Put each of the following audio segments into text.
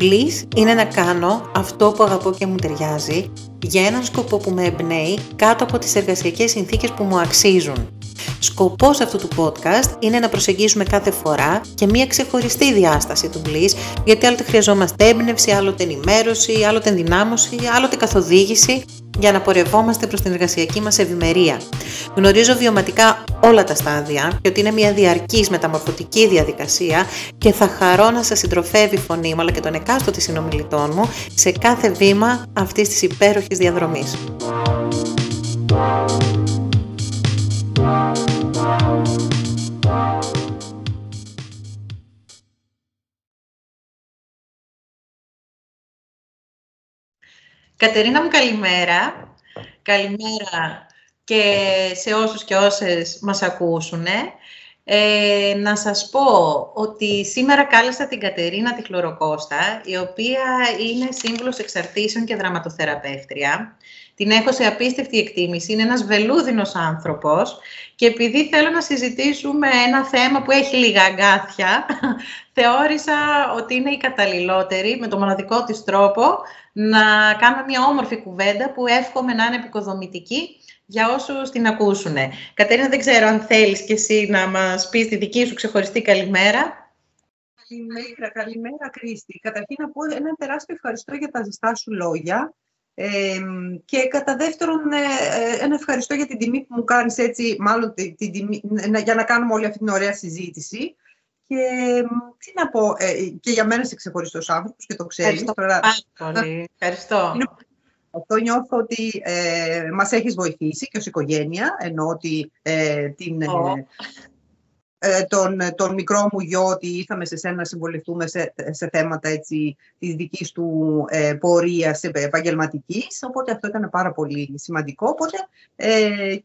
Bliss είναι να κάνω αυτό που αγαπώ και μου ταιριάζει για έναν σκοπό που με εμπνέει κάτω από τις εργασιακές συνθήκες που μου αξίζουν. Σκοπός αυτού του podcast είναι να προσεγγίσουμε κάθε φορά και μία ξεχωριστή διάσταση του Bliss, γιατί άλλοτε χρειαζόμαστε έμπνευση, άλλοτε ενημέρωση, άλλοτε ενδυνάμωση, άλλοτε καθοδήγηση για να πορευόμαστε προς την εργασιακή μας ευημερία. Γνωρίζω βιωματικά όλα τα στάδια και ότι είναι μια διαρκής μεταμορφωτική διαδικασία και θα χαρώ να σας συντροφεύει η φωνή μου αλλά και τον εκάστοτε συνομιλητών μου σε κάθε βήμα αυτής της υπέροχης διαδρομής. Κατερίνα μου καλημέρα. Καλημέρα και σε όσους και όσες μας ακούσουν. Ε, να σας πω ότι σήμερα κάλεσα την Κατερίνα τη Χλωροκώστα, η οποία είναι σύμβουλος εξαρτήσεων και δραματοθεραπεύτρια. Την έχω σε απίστευτη εκτίμηση, είναι ένας βελούδινος άνθρωπος και επειδή θέλω να συζητήσουμε ένα θέμα που έχει λίγα αγκάθια, θεώρησα ότι είναι η καταλληλότερη με το μοναδικό της τρόπο να κάνουμε μια όμορφη κουβέντα που εύχομαι να είναι επικοδομητική για όσους την ακούσουν. Κατερίνα, δεν ξέρω αν θέλεις και εσύ να μας πεις τη δική σου ξεχωριστή καλημέρα. Καλημέρα, καλημέρα Κρίστη. Καταρχήν να πω ένα τεράστιο ευχαριστώ για τα ζεστά σου λόγια ε, και κατά δεύτερον ε, ε, ένα ευχαριστώ για την τιμή που μου κάνεις έτσι, μάλλον την, τιμή, για να κάνουμε όλη αυτή την ωραία συζήτηση. Και τι να πω, ε, και για μένα είσαι ξεχωριστός άνθρωπος και το ξέρεις. Ευχαριστώ τώρα... πολύ. Ευχαριστώ. Αυτό νιώθω ότι ε, μας έχεις βοηθήσει και ως οικογένεια, ενώ ότι ε, την, ε, τον, τον μικρό μου γιο ότι ήρθαμε σε σένα να συμβολευτούμε σε, σε θέματα έτσι, της δικής του ε, πορείας επαγγελματικής. Οπότε αυτό ήταν πάρα πολύ σημαντικό. Οπότε ε,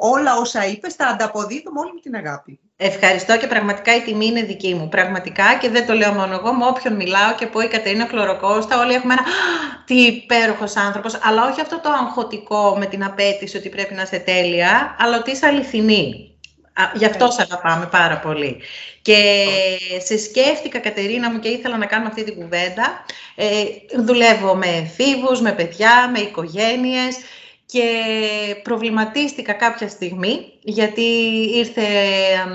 όλα όσα είπες τα ανταποδίδω με όλη μου την αγάπη. Ευχαριστώ και πραγματικά η τιμή είναι δική μου. Πραγματικά και δεν το λέω μόνο εγώ, με όποιον μιλάω και πω η Κατερίνα Χλωροκώστα, όλοι έχουμε ένα τι υπέροχος άνθρωπος, αλλά όχι αυτό το αγχωτικό με την απέτηση ότι πρέπει να είσαι τέλεια, αλλά ότι είσαι αληθινή. Γι' αυτό σε αγαπάμε πάρα πολύ. Και σε σκέφτηκα, Κατερίνα μου, και ήθελα να κάνουμε αυτή την κουβέντα. Ε, δουλεύω με εφήβους, με παιδιά, με οικογένειες και προβληματίστηκα κάποια στιγμή γιατί ήρθε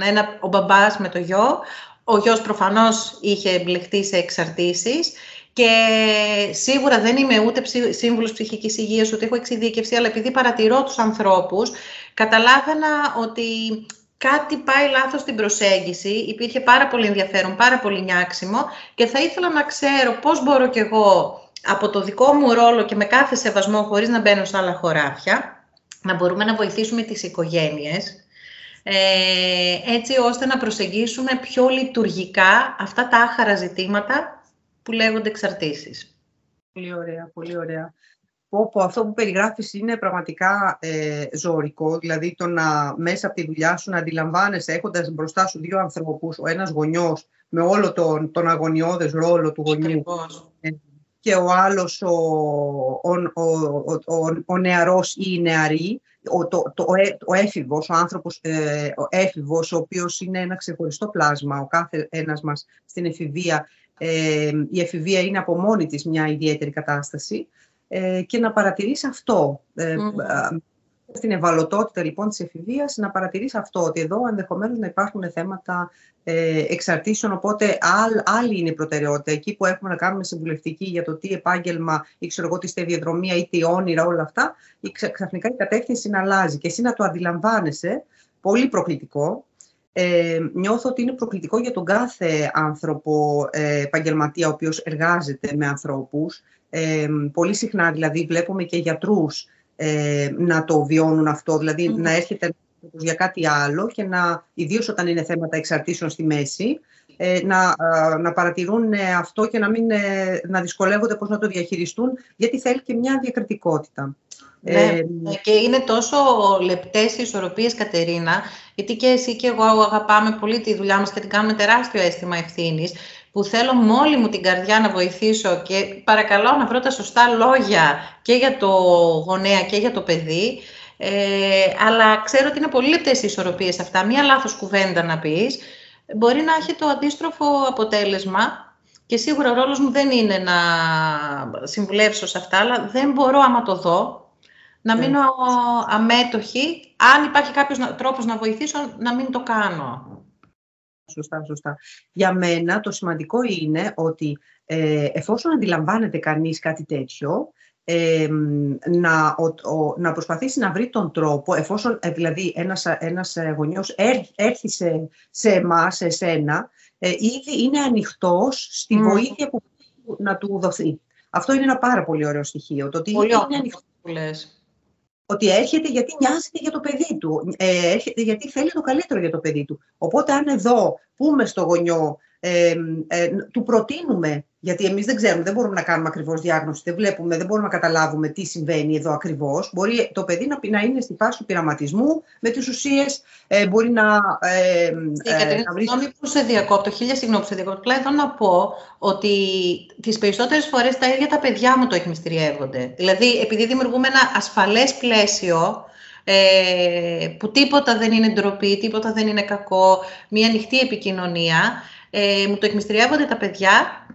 ένα, ο μπαμπάς με το γιο. Ο γιος προφανώς είχε εμπλεχτεί σε εξαρτήσεις και σίγουρα δεν είμαι ούτε σύμβουλος ψυχικής υγείας, ούτε έχω εξειδίκευση, αλλά επειδή παρατηρώ τους ανθρώπους, καταλάβαινα ότι κάτι πάει λάθος στην προσέγγιση, υπήρχε πάρα πολύ ενδιαφέρον, πάρα πολύ νιάξιμο και θα ήθελα να ξέρω πώς μπορώ κι εγώ από το δικό μου ρόλο και με κάθε σεβασμό χωρίς να μπαίνω σε άλλα χωράφια, να μπορούμε να βοηθήσουμε τις οικογένειες, ε, έτσι ώστε να προσεγγίσουμε πιο λειτουργικά αυτά τα άχαρα ζητήματα που λέγονται εξαρτήσεις. Πολύ ωραία, πολύ ωραία. Πω, αυτό που περιγράφεις είναι πραγματικά ε, ζωρικό, δηλαδή το να μέσα από τη δουλειά σου να αντιλαμβάνεσαι έχοντας μπροστά σου δύο ανθρώπους, ο ένας γονιός με όλο τον, τον αγωνιώδες ρόλο του γονιού και ο άλλος ο, ο, ο, ο, νεαρός ή η νεαρή, ο, το, το, ο έφηβος, ο άνθρωπος ε, ο έφηβος, ο οποίος είναι ένα ξεχωριστό πλάσμα, ο κάθε ένας μας στην εφηβεία. Ε, η εφηβεία είναι από μόνη της μια ιδιαίτερη κατάσταση ε, και να παρατηρείς αυτό. Ε, στην ευαλωτότητα λοιπόν της εφηβείας να παρατηρείς αυτό, ότι εδώ ενδεχομένως να υπάρχουν θέματα ε, εξαρτήσεων, οπότε άλλη είναι η προτεραιότητα. Εκεί που έχουμε να κάνουμε συμβουλευτική για το τι επάγγελμα ή ξέρω εγώ τι στεδιοδρομία ή τι όνειρα, όλα αυτά, η, ξαφνικά η κατεύθυνση να αλλάζει και εσύ να το αντιλαμβάνεσαι, πολύ προκλητικό, ε, νιώθω ότι είναι προκλητικό για τον κάθε άνθρωπο ε, επαγγελματία ο οποίος εργάζεται με ανθρώπους. Ε, πολύ συχνά δηλαδή βλέπουμε και γιατρούς ε, να το βιώνουν αυτό, δηλαδή να έρχεται για κάτι άλλο και να, ιδίως όταν είναι θέματα εξαρτήσεων στη μέση, ε, να, να παρατηρούν αυτό και να, μην, ε, να δυσκολεύονται πώς να το διαχειριστούν, γιατί θέλει και μια διακριτικότητα. Ναι, ε, και είναι τόσο λεπτές οι ισορροπίες, Κατερίνα, γιατί και εσύ και εγώ αγαπάμε πολύ τη δουλειά μας και την κάνουμε τεράστιο αίσθημα ευθύνης, που θέλω με όλη μου την καρδιά να βοηθήσω και παρακαλώ να βρω τα σωστά λόγια και για το γονέα και για το παιδί, ε, αλλά ξέρω ότι είναι πολύ λεπτές οι ισορροπίες αυτά. Μία λάθος κουβέντα να πεις μπορεί να έχει το αντίστροφο αποτέλεσμα Και σίγουρα ο ρόλος μου δεν είναι να συμβουλεύσω σε αυτά, αλλά δεν μπορώ άμα το δω, να ναι. μείνω αμέτωχη. Αν υπάρχει κάποιος τρόπος να βοηθήσω, να μην το κάνω. Σωστά, σωστά. Για μένα το σημαντικό είναι ότι ε, εφόσον αντιλαμβάνεται κανείς κάτι τέτοιο, να, να προσπαθήσει να βρει τον τρόπο, εφόσον ε, δηλαδή ένας, ένας ε, γονιός έρθει σε, σε εμάς, σε εσένα, ε, ήδη είναι ανοιχτός στη βοήθεια που να του δοθεί. Αυτό είναι ένα πάρα πολύ ωραίο στοιχείο. Το ότι πολύ είναι ανοιχτός. Που λες. Ότι έρχεται γιατί νοιάζεται για το παιδί του. Ε, έρχεται γιατί θέλει το καλύτερο για το παιδί του. Οπότε αν εδώ πούμε στο γονιό, ε, του προτείνουμε γιατί εμείς δεν ξέρουμε, δεν μπορούμε να κάνουμε ακριβώς διάγνωση, δεν βλέπουμε, δεν μπορούμε να καταλάβουμε τι συμβαίνει εδώ ακριβώς. Μπορεί το παιδί να, να είναι στη φάση του πειραματισμού με τις ουσίες, ε, μπορεί να. Ε, ε, Συγγνώμη που σε διακόπτω, χίλια συγγνώμη που σε διακόπτω. Απλά εδώ να πω ότι τις περισσότερες φορές τα ίδια τα παιδιά μου το εκμυστηριεύονται. Δηλαδή, επειδή δημιουργούμε ένα ασφαλές πλαίσιο, ε, που τίποτα δεν είναι ντροπή, τίποτα δεν είναι κακό, μια ανοιχτή επικοινωνία, ε, μου το εκμυστηριεύονται τα παιδιά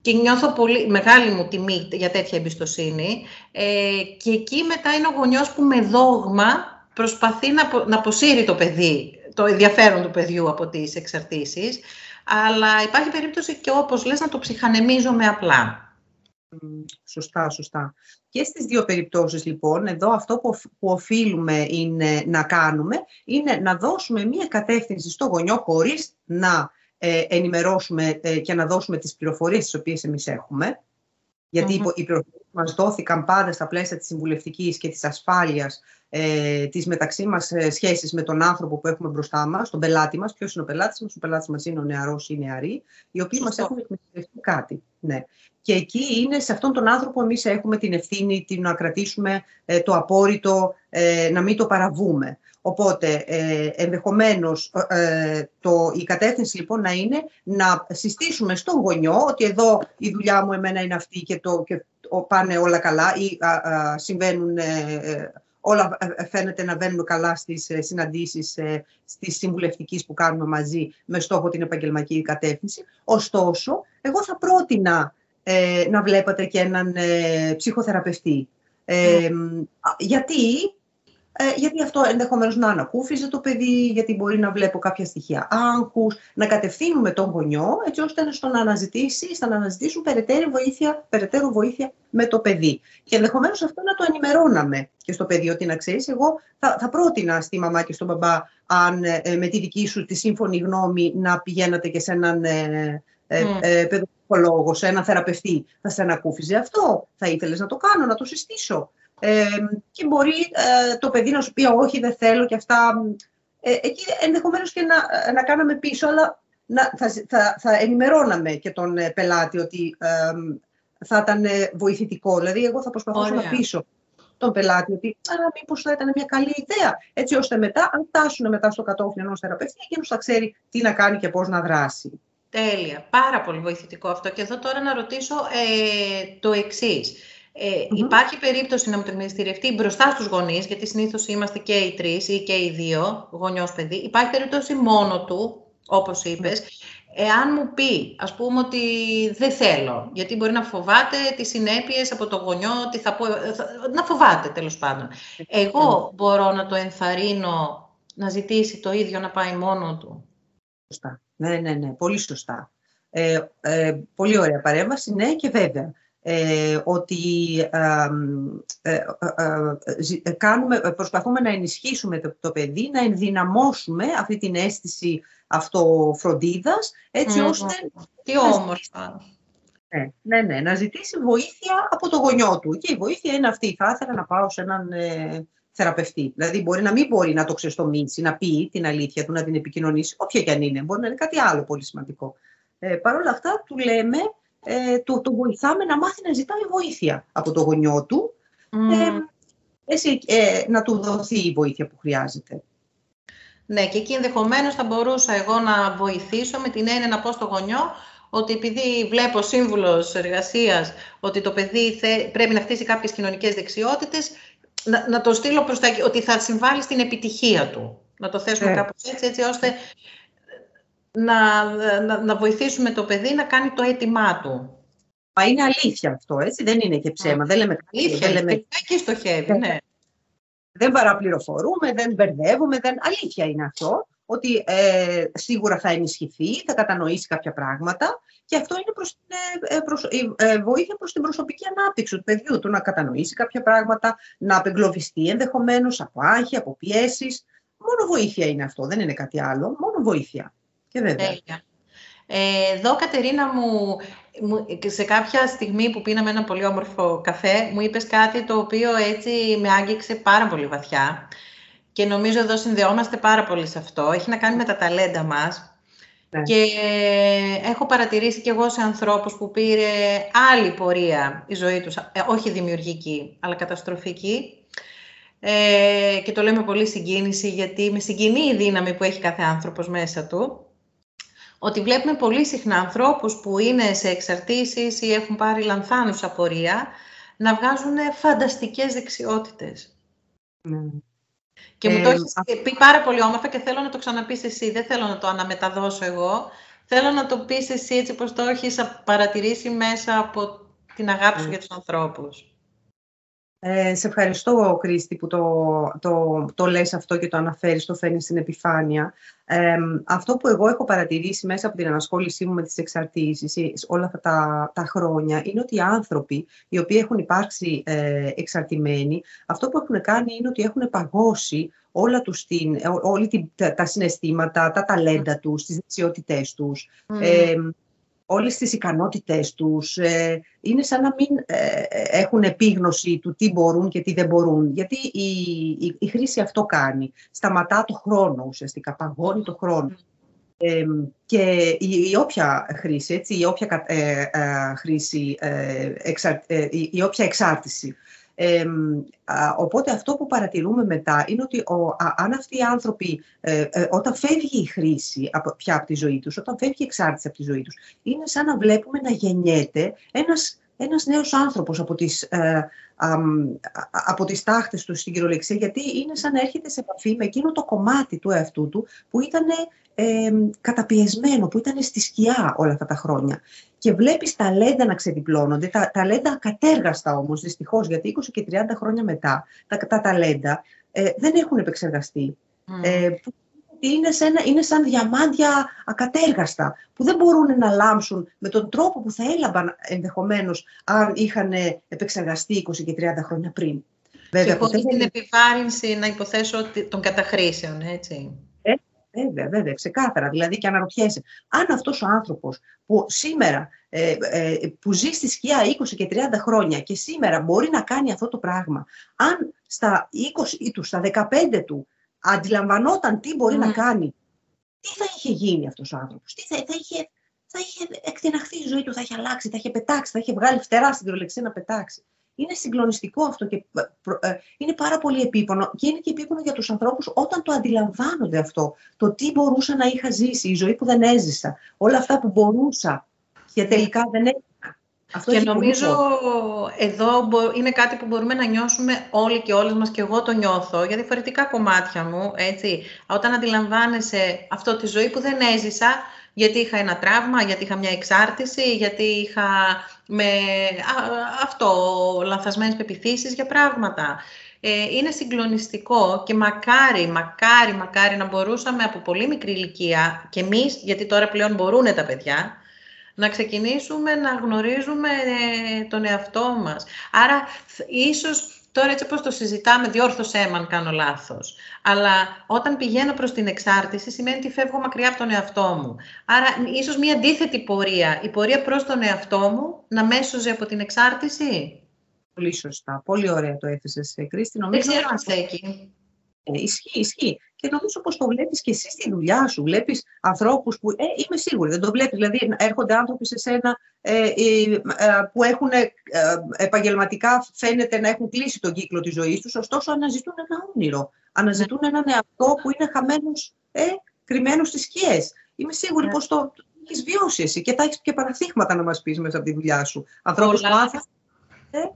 και νιώθω πολύ μεγάλη μου τιμή για τέτοια εμπιστοσύνη. Ε, και εκεί μετά είναι ο γονιός που με δόγμα προσπαθεί να, να αποσύρει το παιδί, το ενδιαφέρον του παιδιού από τις εξαρτήσεις. Αλλά υπάρχει περίπτωση και όπως λες να το ψυχανεμίζομαι απλά. Σωστά, σωστά. Και στις δύο περιπτώσεις λοιπόν, εδώ αυτό που, που οφείλουμε είναι να κάνουμε, είναι να δώσουμε μία κατεύθυνση στο γονιό χωρίς να ε, ενημερώσουμε ε, και να δώσουμε τις πληροφορίες τις οποίες εμείς έχουμε. Γιατί mm-hmm. οι πληροφορίες μας δόθηκαν πάντα στα πλαίσια της συμβουλευτικής και της ασφάλειας ε, της μεταξύ μας ε, σχέσης με τον άνθρωπο που έχουμε μπροστά μας, τον πελάτη μας. Ποιος είναι ο πελάτης μας, ο πελάτης μας είναι ο νεαρός ή η νεαρή, οι οποίοι μας έχουν εκμεταλλευτεί κάτι. Ναι. Και εκεί είναι σε αυτόν τον άνθρωπο εμείς έχουμε την ευθύνη την να κρατήσουμε ε, το απόρριτο, ε, να μην το παραβούμε. Οπότε, ε, ενδεχομένως, ε, το, η κατεύθυνση λοιπόν να είναι να συστήσουμε στον γονιό ότι εδώ η δουλειά μου εμένα είναι αυτή και, το, και πάνε όλα καλά ή α, συμβαίνουν, ε, όλα φαίνεται να βαίνουν καλά στις συναντήσεις στις συμβουλευτικές που κάνουμε μαζί με στόχο την επαγγελματική κατεύθυνση. Ωστόσο, εγώ θα πρότεινα να βλέπατε και έναν ψυχοθεραπευτή. Ε, γιατί ε, γιατί αυτό ενδεχομένως να ανακούφιζε το παιδί, γιατί μπορεί να βλέπω κάποια στοιχεία άγχους, να κατευθύνουμε τον γονιό, έτσι ώστε στο να αναζητήσει, να αναζητήσουν περαιτέρω βοήθεια, περαιτέρω βοήθεια με το παιδί. Και ενδεχομένως αυτό να το ενημερώναμε και στο παιδί, ότι να ξέρεις, εγώ θα, θα πρότεινα στη μαμά και στον μπαμπά, αν ε, με τη δική σου τη σύμφωνη γνώμη, να πηγαίνατε και σε έναν ε, ε, mm. ε παιδοκολόγο, σε έναν θεραπευτή. Θα σε ανακούφιζε αυτό, θα ήθελες να το κάνω, να το συστήσω. Ε, και μπορεί ε, το παιδί να σου πει όχι δεν θέλω και αυτά. Ε, εκεί ενδεχομένως και να, να κάναμε πίσω, αλλά να, θα, θα, θα ενημερώναμε και τον ε, πελάτη ότι θα ήταν βοηθητικό. Δηλαδή, εγώ θα προσπαθούσα να πείσω τον πελάτη ότι άρα μήπως θα ήταν μια καλή ιδέα. Έτσι ώστε μετά, αν φτάσουν μετά στο κατόφλι ενός θεραπευτή, εκείνος θα ξέρει τι να κάνει και πώς να δράσει. Τέλεια. Πάρα πολύ βοηθητικό αυτό. Και εδώ τώρα να ρωτήσω ε, το εξής. Ε, Υπάρχει περίπτωση να μου το μυστηρευτεί μπροστά στους γονείς, γιατί συνήθως είμαστε και οι τρεις ή και οι δύο, γονιός παιδί. Υπάρχει περίπτωση μόνο του, όπως είπες, εάν μου πει, ας πούμε, ότι δεν θέλω, γιατί μπορεί να φοβάται τις συνέπειες από το γονιό, ότι θα πω, να φοβάται τέλος πάντων. Εγώ μπορώ να το ενθαρρύνω να ζητήσει το ίδιο να πάει μόνο του. Σωστά. Ναι, ναι, ναι. Πολύ σωστά. Ε, ε, πολύ ωραία παρέμβαση, ναι και βέβαια ε, ότι ε, ε, κάνουμε, προσπαθούμε να ενισχύσουμε το, το παιδί, να ενδυναμώσουμε αυτή την αίσθηση αυτοφροντίδας, έτσι ώστε... Τι όμορφα. Ναι, ναι, ναι, να ζητήσει βοήθεια από το γονιό του. Και η βοήθεια είναι αυτή. Θα ήθελα να πάω σε έναν θεραπευτή. Δηλαδή, μπορεί να μην μπορεί να το ξεστομίσει, να πει την αλήθεια του, να την επικοινωνήσει, όποια και αν είναι. Μπορεί να είναι κάτι άλλο πολύ σημαντικό. Ε, Παρ' όλα αυτά, του λέμε ε, το, το βοηθάμε να μάθει να ζητάει βοήθεια από το γονιό του, ε, ε, να του δοθεί η βοήθεια που χρειάζεται. Ναι, και εκεί ενδεχομένως θα μπορούσα εγώ να βοηθήσω με την έννοια να πω στο γονιό ότι επειδή βλέπω σύμβουλος εργασίας ότι το παιδί πρέπει να χτίσει κάποιες κοινωνικές δεξιότητες, να, να το στείλω προς τα ότι θα συμβάλλει στην επιτυχία του. Να το θέσουμε ε. κάπως έτσι, έτσι ώστε να, να, να βοηθήσουμε το παιδί να κάνει το αίτημά του. Μα είναι αλήθεια αυτό, έτσι, δεν είναι και ψέμα. Δεν λέμε αλήθεια, δεν λέμε... και στοχεύει, ναι. Δεν παραπληροφορούμε, δεν μπερδεύουμε, δεν... αλήθεια είναι αυτό, ότι ε, σίγουρα θα ενισχυθεί, θα κατανοήσει κάποια πράγματα και αυτό είναι προς, ε, προς, ε, βοήθεια προς την προσωπική ανάπτυξη του παιδιού, του να κατανοήσει κάποια πράγματα, να απεγκλωβιστεί ενδεχομένως από άγχη, από πιέσεις. Μόνο βοήθεια είναι αυτό, δεν είναι κάτι άλλο, μόνο βοήθεια. Και βέβαια. Ε, εδώ, Κατερίνα μου, σε κάποια στιγμή που πίναμε ένα πολύ όμορφο καφέ, μου είπες κάτι το οποίο έτσι με άγγιξε πάρα πολύ βαθιά. Και νομίζω εδώ συνδεόμαστε πάρα πολύ σε αυτό. Έχει να κάνει με τα ταλέντα μας. Ναι. Και έχω παρατηρήσει και εγώ σε ανθρώπους που πήρε άλλη πορεία η ζωή τους, ε, όχι δημιουργική, αλλά καταστροφική. Ε, και το λέμε πολύ συγκίνηση, γιατί με συγκινεί η δύναμη που έχει κάθε άνθρωπος μέσα του ότι βλέπουμε πολύ συχνά ανθρώπους που είναι σε εξαρτήσεις ή έχουν πάρει λανθάνουσα πορεία να βγάζουν φανταστικές δεξιότητες. Ναι. Και μου το έχεις πει πάρα πολύ όμορφα και θέλω να το ξαναπείς εσύ. Δεν θέλω να το αναμεταδώσω εγώ. Θέλω να το πεις εσύ έτσι πως το έχεις παρατηρήσει μέσα από την αγάπη σου ναι. για τους ανθρώπους. Ε, σε ευχαριστώ, Κρίστη, που το, το, το λες αυτό και το αναφέρεις, το φέρνεις στην επιφάνεια. Ε, αυτό που εγώ έχω παρατηρήσει μέσα από την ανασχόλησή μου με τις εξαρτήσεις όλα αυτά τα, τα χρόνια είναι ότι οι άνθρωποι οι οποίοι έχουν υπάρξει ε, εξαρτημένοι, αυτό που έχουν κάνει είναι ότι έχουν παγώσει όλα τους την, όλη την, τα, τα συναισθήματα, τα ταλέντα τους, τις δεξιότητές τους όλες τις ικανότητές τους. Ε, είναι σαν να μην ε, έχουν επίγνωση του τι μπορούν και τι δεν μπορούν. Γιατί η, η, χρήση αυτό κάνει. Σταματά το χρόνο ουσιαστικά, παγώνει το χρόνο. Ε, και η, η, όποια χρήση, έτσι, η όποια ε, χρήση, η όποια εξάρτηση οπότε αυτό που παρατηρούμε μετά είναι ότι ο, αν αυτοί οι άνθρωποι, ε, ε, όταν φεύγει η χρήση από, πια από τη ζωή τους, όταν φεύγει η εξάρτηση από τη ζωή τους, είναι σαν να βλέπουμε να γεννιέται ένας, ένας νέος άνθρωπος από τις, ε, από τις τάχτες του στην κυριολεξία, γιατί είναι σαν να έρχεται σε επαφή με εκείνο το κομμάτι του εαυτού του που ήταν ε, καταπιεσμένο, που ήταν στη σκιά όλα αυτά τα χρόνια. Και βλέπεις ταλέντα να ξεδιπλώνονται, τα ταλέντα ακατέργαστα όμως, δυστυχώς, γιατί 20 και 30 χρόνια μετά τα, τα ταλέντα ε, δεν έχουν επεξεργαστεί. Ε, είναι, σαν, είναι σαν διαμάντια ακατέργαστα, που δεν μπορούν να λάμψουν με τον τρόπο που θα έλαμπαν ενδεχομένως αν είχαν επεξεργαστεί 20 και 30 χρόνια πριν. Βέβαια, και χωρίς την επιβάρυνση να υποθέσω των καταχρήσεων, έτσι. Ε, βέβαια, βέβαια, ξεκάθαρα. Δηλαδή και αναρωτιέσαι, αν αυτός ο άνθρωπος που σήμερα, ε, ε, που ζει στη σκιά 20 και 30 χρόνια και σήμερα μπορεί να κάνει αυτό το πράγμα, αν στα 20 του, στα 15 του, αντιλαμβανόταν τι μπορεί να ναι. κάνει, τι θα είχε γίνει αυτός ο άνθρωπος, τι θα, θα, είχε, θα είχε εκτιναχθεί η ζωή του, θα είχε αλλάξει, θα είχε πετάξει, θα είχε βγάλει φτερά στην προλεξία να πετάξει; Είναι συγκλονιστικό αυτό και ε, ε, είναι πάρα πολύ επίπονο και είναι και επίπονο για τους ανθρώπους όταν το αντιλαμβάνονται αυτό. Το τι μπορούσα να είχα ζήσει, η ζωή που δεν έζησα, όλα αυτά που μπορούσα και τελικά δεν έζησα. Αυτό και νομίζω εδώ είναι κάτι που μπορούμε να νιώσουμε όλοι και όλες μας και εγώ το νιώθω για διαφορετικά κομμάτια μου, έτσι. Όταν αντιλαμβάνεσαι αυτό τη ζωή που δεν έζησα, γιατί είχα ένα τραύμα, γιατί είχα μια εξάρτηση, γιατί είχα με αυτό λανθασμένες πεπιθήσεις για πράγματα. Ε, είναι συγκλονιστικό και μακάρι, μακάρι, μακάρι να μπορούσαμε από πολύ μικρή ηλικία και εμείς, γιατί τώρα πλέον μπορούν τα παιδιά, να ξεκινήσουμε να γνωρίζουμε ε, τον εαυτό μας. Άρα, ίσως Τώρα έτσι όπως το συζητάμε, διόρθωσέ με αν κάνω λάθος. Αλλά όταν πηγαίνω προς την εξάρτηση σημαίνει ότι φεύγω μακριά από τον εαυτό μου. Άρα ίσως μια αντίθετη πορεία, η πορεία προς τον εαυτό μου να μέσωζε από την εξάρτηση. Πολύ σωστά. Πολύ ωραία το έθεσες, Κρίστη. Νομίζω Δεν ξέρω αν στέκει. Ε, ισχύει, ισχύει. Και νομίζω πως το βλέπεις και εσύ στη δουλειά σου. Βλέπεις ανθρώπους που, ε, είμαι σίγουρη, δεν το βλέπεις. Δηλαδή έρχονται άνθρωποι σε σένα ε, ε, που έχουν ε, επαγγελματικά φαίνεται να έχουν κλείσει τον κύκλο της ζωής τους, ωστόσο αναζητούν ένα όνειρο. Αναζητούν έναν εαυτό που είναι χαμένος, ε, κρυμμένος στις σκιές. Είμαι σίγουρη ναι. πως το, το έχεις βιώσει εσύ και θα έχεις και παραθύγματα να μας πεις μέσα από τη δουλειά σου. Ανθρώπους που ναι.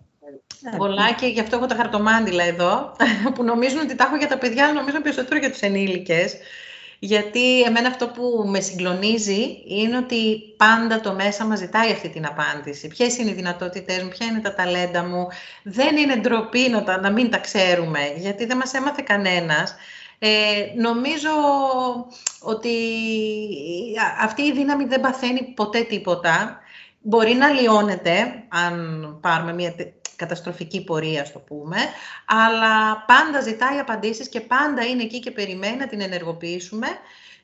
Πολλά και γι' αυτό έχω τα χαρτομάντιλα εδώ, που νομίζουν ότι τα έχω για τα παιδιά, αλλά νομίζω περισσότερο για τους ενήλικες. Γιατί εμένα αυτό που με συγκλονίζει είναι ότι πάντα το μέσα μας ζητάει αυτή την απάντηση. Ποιες είναι οι δυνατότητές μου, ποια είναι τα ταλέντα μου. Δεν είναι ντροπή να, τα, να μην τα ξέρουμε, γιατί δεν μας έμαθε κανένας. Ε, νομίζω ότι αυτή η δύναμη δεν παθαίνει ποτέ τίποτα. Μπορεί να λιώνεται, αν πάρουμε μια καταστροφική πορεία, στο πούμε, αλλά πάντα ζητάει απαντήσεις και πάντα είναι εκεί και περιμένει να την ενεργοποιήσουμε.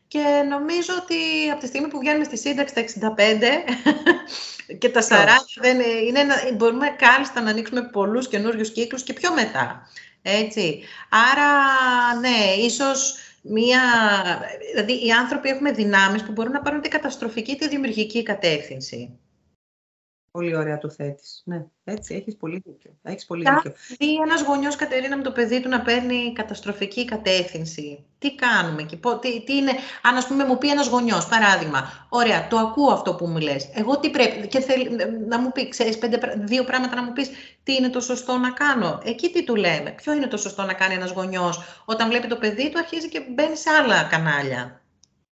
Και νομίζω ότι από τη στιγμή που βγαίνουμε στη σύνταξη τα 65 και τα 40, δεν είναι, μπορούμε κάλλιστα να ανοίξουμε πολλούς καινούριους κύκλους και πιο μετά. Έτσι. Άρα, ναι, ίσως μία... Δηλαδή, οι άνθρωποι έχουμε δυνάμεις που μπορούν να πάρουν την καταστροφική τη δημιουργική κατεύθυνση. Πολύ ωραία το θέτεις. Ναι, έτσι, έχεις πολύ δίκιο. Έχεις πολύ δίκιο. Ή ένας γονιός, Κατερίνα, με το παιδί του να παίρνει καταστροφική κατεύθυνση. Τι κάνουμε εκεί, τι, τι είναι, αν ας πούμε μου πει ένας γονιός, παράδειγμα, ωραία, το ακούω αυτό που μου λες, εγώ τι πρέπει, και θέλει να μου πει, ξέρεις, πέντε, δύο πράγματα να μου πεις, τι είναι το σωστό να κάνω. Εκεί τι του λέμε, ποιο είναι το σωστό να κάνει ένας γονιός, όταν βλέπει το παιδί του αρχίζει και μπαίνει σε άλλα κανάλια.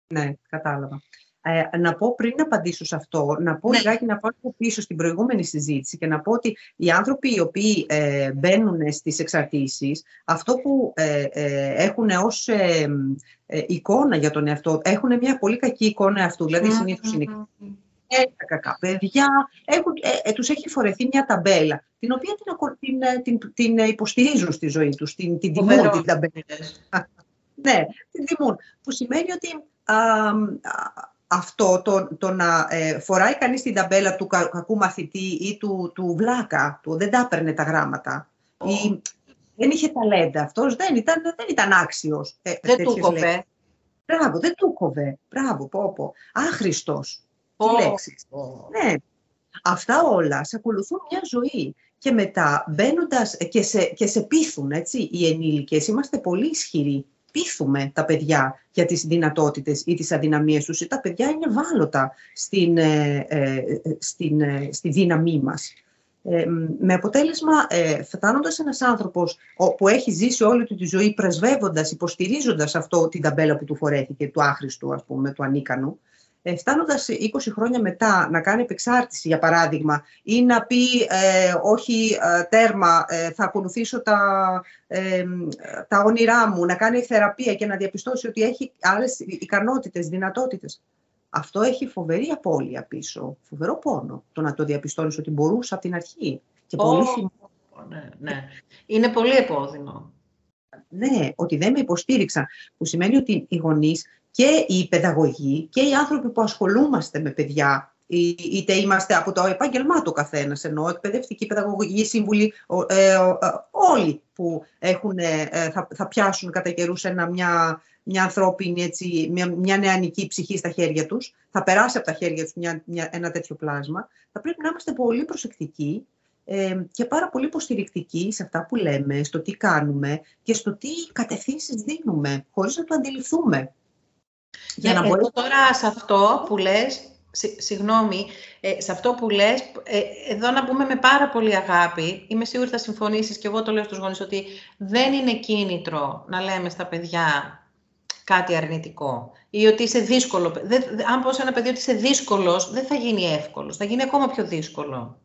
Ναι, κατάλαβα. Ε, να πω πριν να απαντήσω σε αυτό, να πω ναι. λιγάκι να πάω πίσω στην προηγούμενη συζήτηση και να πω ότι οι άνθρωποι οι οποίοι ε, μπαίνουν στις εξαρτήσεις, αυτό που ε, ε έχουν ως ε, εικόνα για τον εαυτό, έχουν μια πολύ κακή εικόνα εαυτού, δηλαδή συνήθως είναι τα κακά παιδιά, έχουν, ε, τους έχει φορεθεί μια ταμπέλα, την οποία την, την, την, υποστηρίζουν στη ζωή τους, την, την τιμούν την ταμπέλα. ναι, την τιμούν, που σημαίνει ότι αυτό το, το να ε, φοράει κανείς την ταμπέλα του κακού μαθητή ή του, του βλάκα, του δεν τα έπαιρνε τα γράμματα. Ή, δεν είχε ταλέντα. Αυτός δεν ήταν, δεν ήταν άξιος. Ε, δεν του κοβε. Μπράβο, δεν του κοβε. Μπράβο, πω, πω. Άχρηστος. Oh. λέξεις. Ναι. Αυτά όλα σε ακολουθούν μια ζωή. Και μετά μπαίνοντας και σε, και σε πείθουν, έτσι, οι ενήλικες, είμαστε πολύ ισχυροί πείθουμε τα παιδιά για τις δυνατότητες ή τις αδυναμίες τους. Τα παιδιά είναι βάλωτα στην, ε, ε, στην, ε, στη δύναμή μας. με αποτέλεσμα, ε, φτάνοντας ένας άνθρωπος που έχει ζήσει όλη του τη ζωή πρεσβεύοντας, υποστηρίζοντας αυτό την ταμπέλα που του φορέθηκε, του άχρηστου, ας πούμε, του ανίκανου, ε, φτάνοντας 20 χρόνια μετά να κάνει επεξάρτηση, για παράδειγμα, ή να πει ε, όχι ε, τέρμα, ε, θα ακολουθήσω τα, τα όνειρά μου, να κάνει θεραπεία και να διαπιστώσει ότι έχει άλλες ικανότητες, δυνατότητες. Αυτό έχει φοβερή απώλεια πίσω, φοβερό πόνο, το να το διαπιστώνεις ότι μπορούσα από την αρχή. Και πολύ ναι, ναι. Είναι πολύ επώδυνο. Ναι, ότι δεν με υποστήριξαν, που σημαίνει ότι οι γονείς και οι παιδαγωγοί και οι άνθρωποι που ασχολούμαστε με παιδιά, είτε είμαστε από το επάγγελμά του καθένας, ενώ εκπαιδευτικοί, παιδαγωγικοί σύμβουλοι, ε, ε, όλοι που έχουν, ε, θα, θα πιάσουν κατά καιρούς μια, μια ανθρώπινη, έτσι, μια, μια νεανική ψυχή στα χέρια τους, θα περάσει από τα χέρια τους μια, μια, ένα τέτοιο πλάσμα, θα πρέπει να είμαστε πολύ προσεκτικοί ε, και πάρα πολύ υποστηρικτικοί σε αυτά που λέμε, στο τι κάνουμε και στο τι κατευθύνσεις δίνουμε, χωρίς να το αντιληφθούμε. Για να μπορείς... τώρα σε αυτό που λες, συγγνώμη, ε, σε αυτό που λες, ε, εδώ να πούμε με πάρα πολύ αγάπη, είμαι σίγουρη θα συμφωνήσεις και εγώ το λέω στους γονείς, ότι δεν είναι κίνητρο να λέμε στα παιδιά κάτι αρνητικό ή ότι είσαι δύσκολο. Δεν, αν πω σε ένα παιδί ότι είσαι δύσκολος, δεν θα γίνει εύκολος, θα γίνει ακόμα πιο δύσκολο.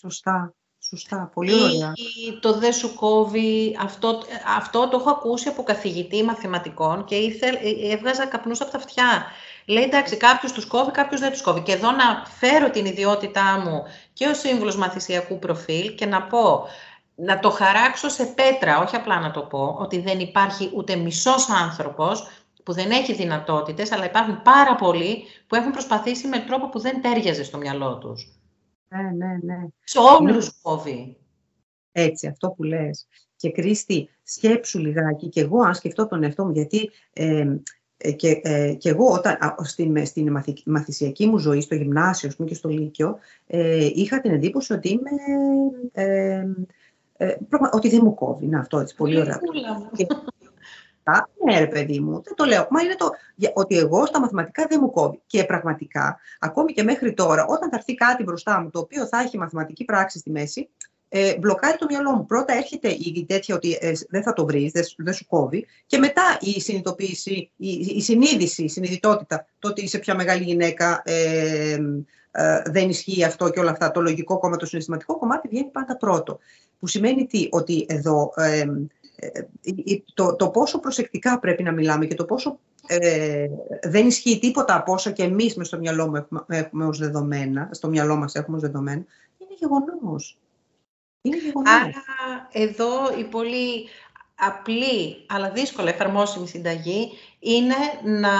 Σωστά. Σωστά, πολύ ωραία. Ή το δεν σου κόβει, αυτό, αυτό το έχω ακούσει από καθηγητή μαθηματικών και ήθελ, ε, έβγαζα καπνούς από τα αυτιά. Λέει εντάξει, κάποιος τους κόβει, κάποιος δεν τους κόβει. Και εδώ να φέρω την ιδιότητά μου και ως σύμβουλος μαθησιακού προφίλ και να πω, να το χαράξω σε πέτρα, όχι απλά να το πω, ότι δεν υπάρχει ούτε μισός άνθρωπος που δεν έχει δυνατότητες, αλλά υπάρχουν πάρα πολλοί που έχουν προσπαθήσει με τρόπο που δεν τέριαζε στο μυαλό τους. Ναι, ναι, ναι. Σε όλους κόβει. Έτσι, αυτό που λες. Και Κρίστη, σκέψου λιγάκι, και εγώ αν σκεφτώ τον εαυτό μου, γιατί ε, και, ε, και εγώ όταν, στην, στην μαθησιακή μου ζωή, στο γυμνάσιο πούμε, και στο λύκειο, ε, είχα την εντύπωση ότι είμαι... Ε, ε, ότι δεν μου κόβει. Να, αυτό έτσι, πολύ ωραία. Ναι, ρε παιδί μου, δεν το λέω. Μα είναι το ότι εγώ στα μαθηματικά δεν μου κόβει. Και πραγματικά, ακόμη και μέχρι τώρα, όταν θα έρθει κάτι μπροστά μου το οποίο θα έχει μαθηματική πράξη στη μέση, ε, μπλοκάρει το μυαλό μου. Πρώτα έρχεται η τέτοια ότι ε, δεν θα το βρεις, δεν, δεν, σου κόβει. Και μετά η συνειδητοποίηση, η, η συνείδηση, η συνειδητότητα, το ότι είσαι πια μεγάλη γυναίκα, ε, ε, δεν ισχύει αυτό και όλα αυτά. Το λογικό κόμμα, το συναισθηματικό κομμάτι βγαίνει πάντα πρώτο. Που σημαίνει τι, ότι εδώ ε, το, το πόσο προσεκτικά πρέπει να μιλάμε και το πόσο ε, δεν ισχύει τίποτα από όσα και εμείς μες στο μυαλό, μου έχουμε, έχουμε ως δεδομένα, στο μυαλό μας έχουμε ως δεδομένα, είναι γεγονός. Είναι γεγονός. Άρα εδώ η πολύ απλή αλλά δύσκολα εφαρμόσιμη συνταγή είναι να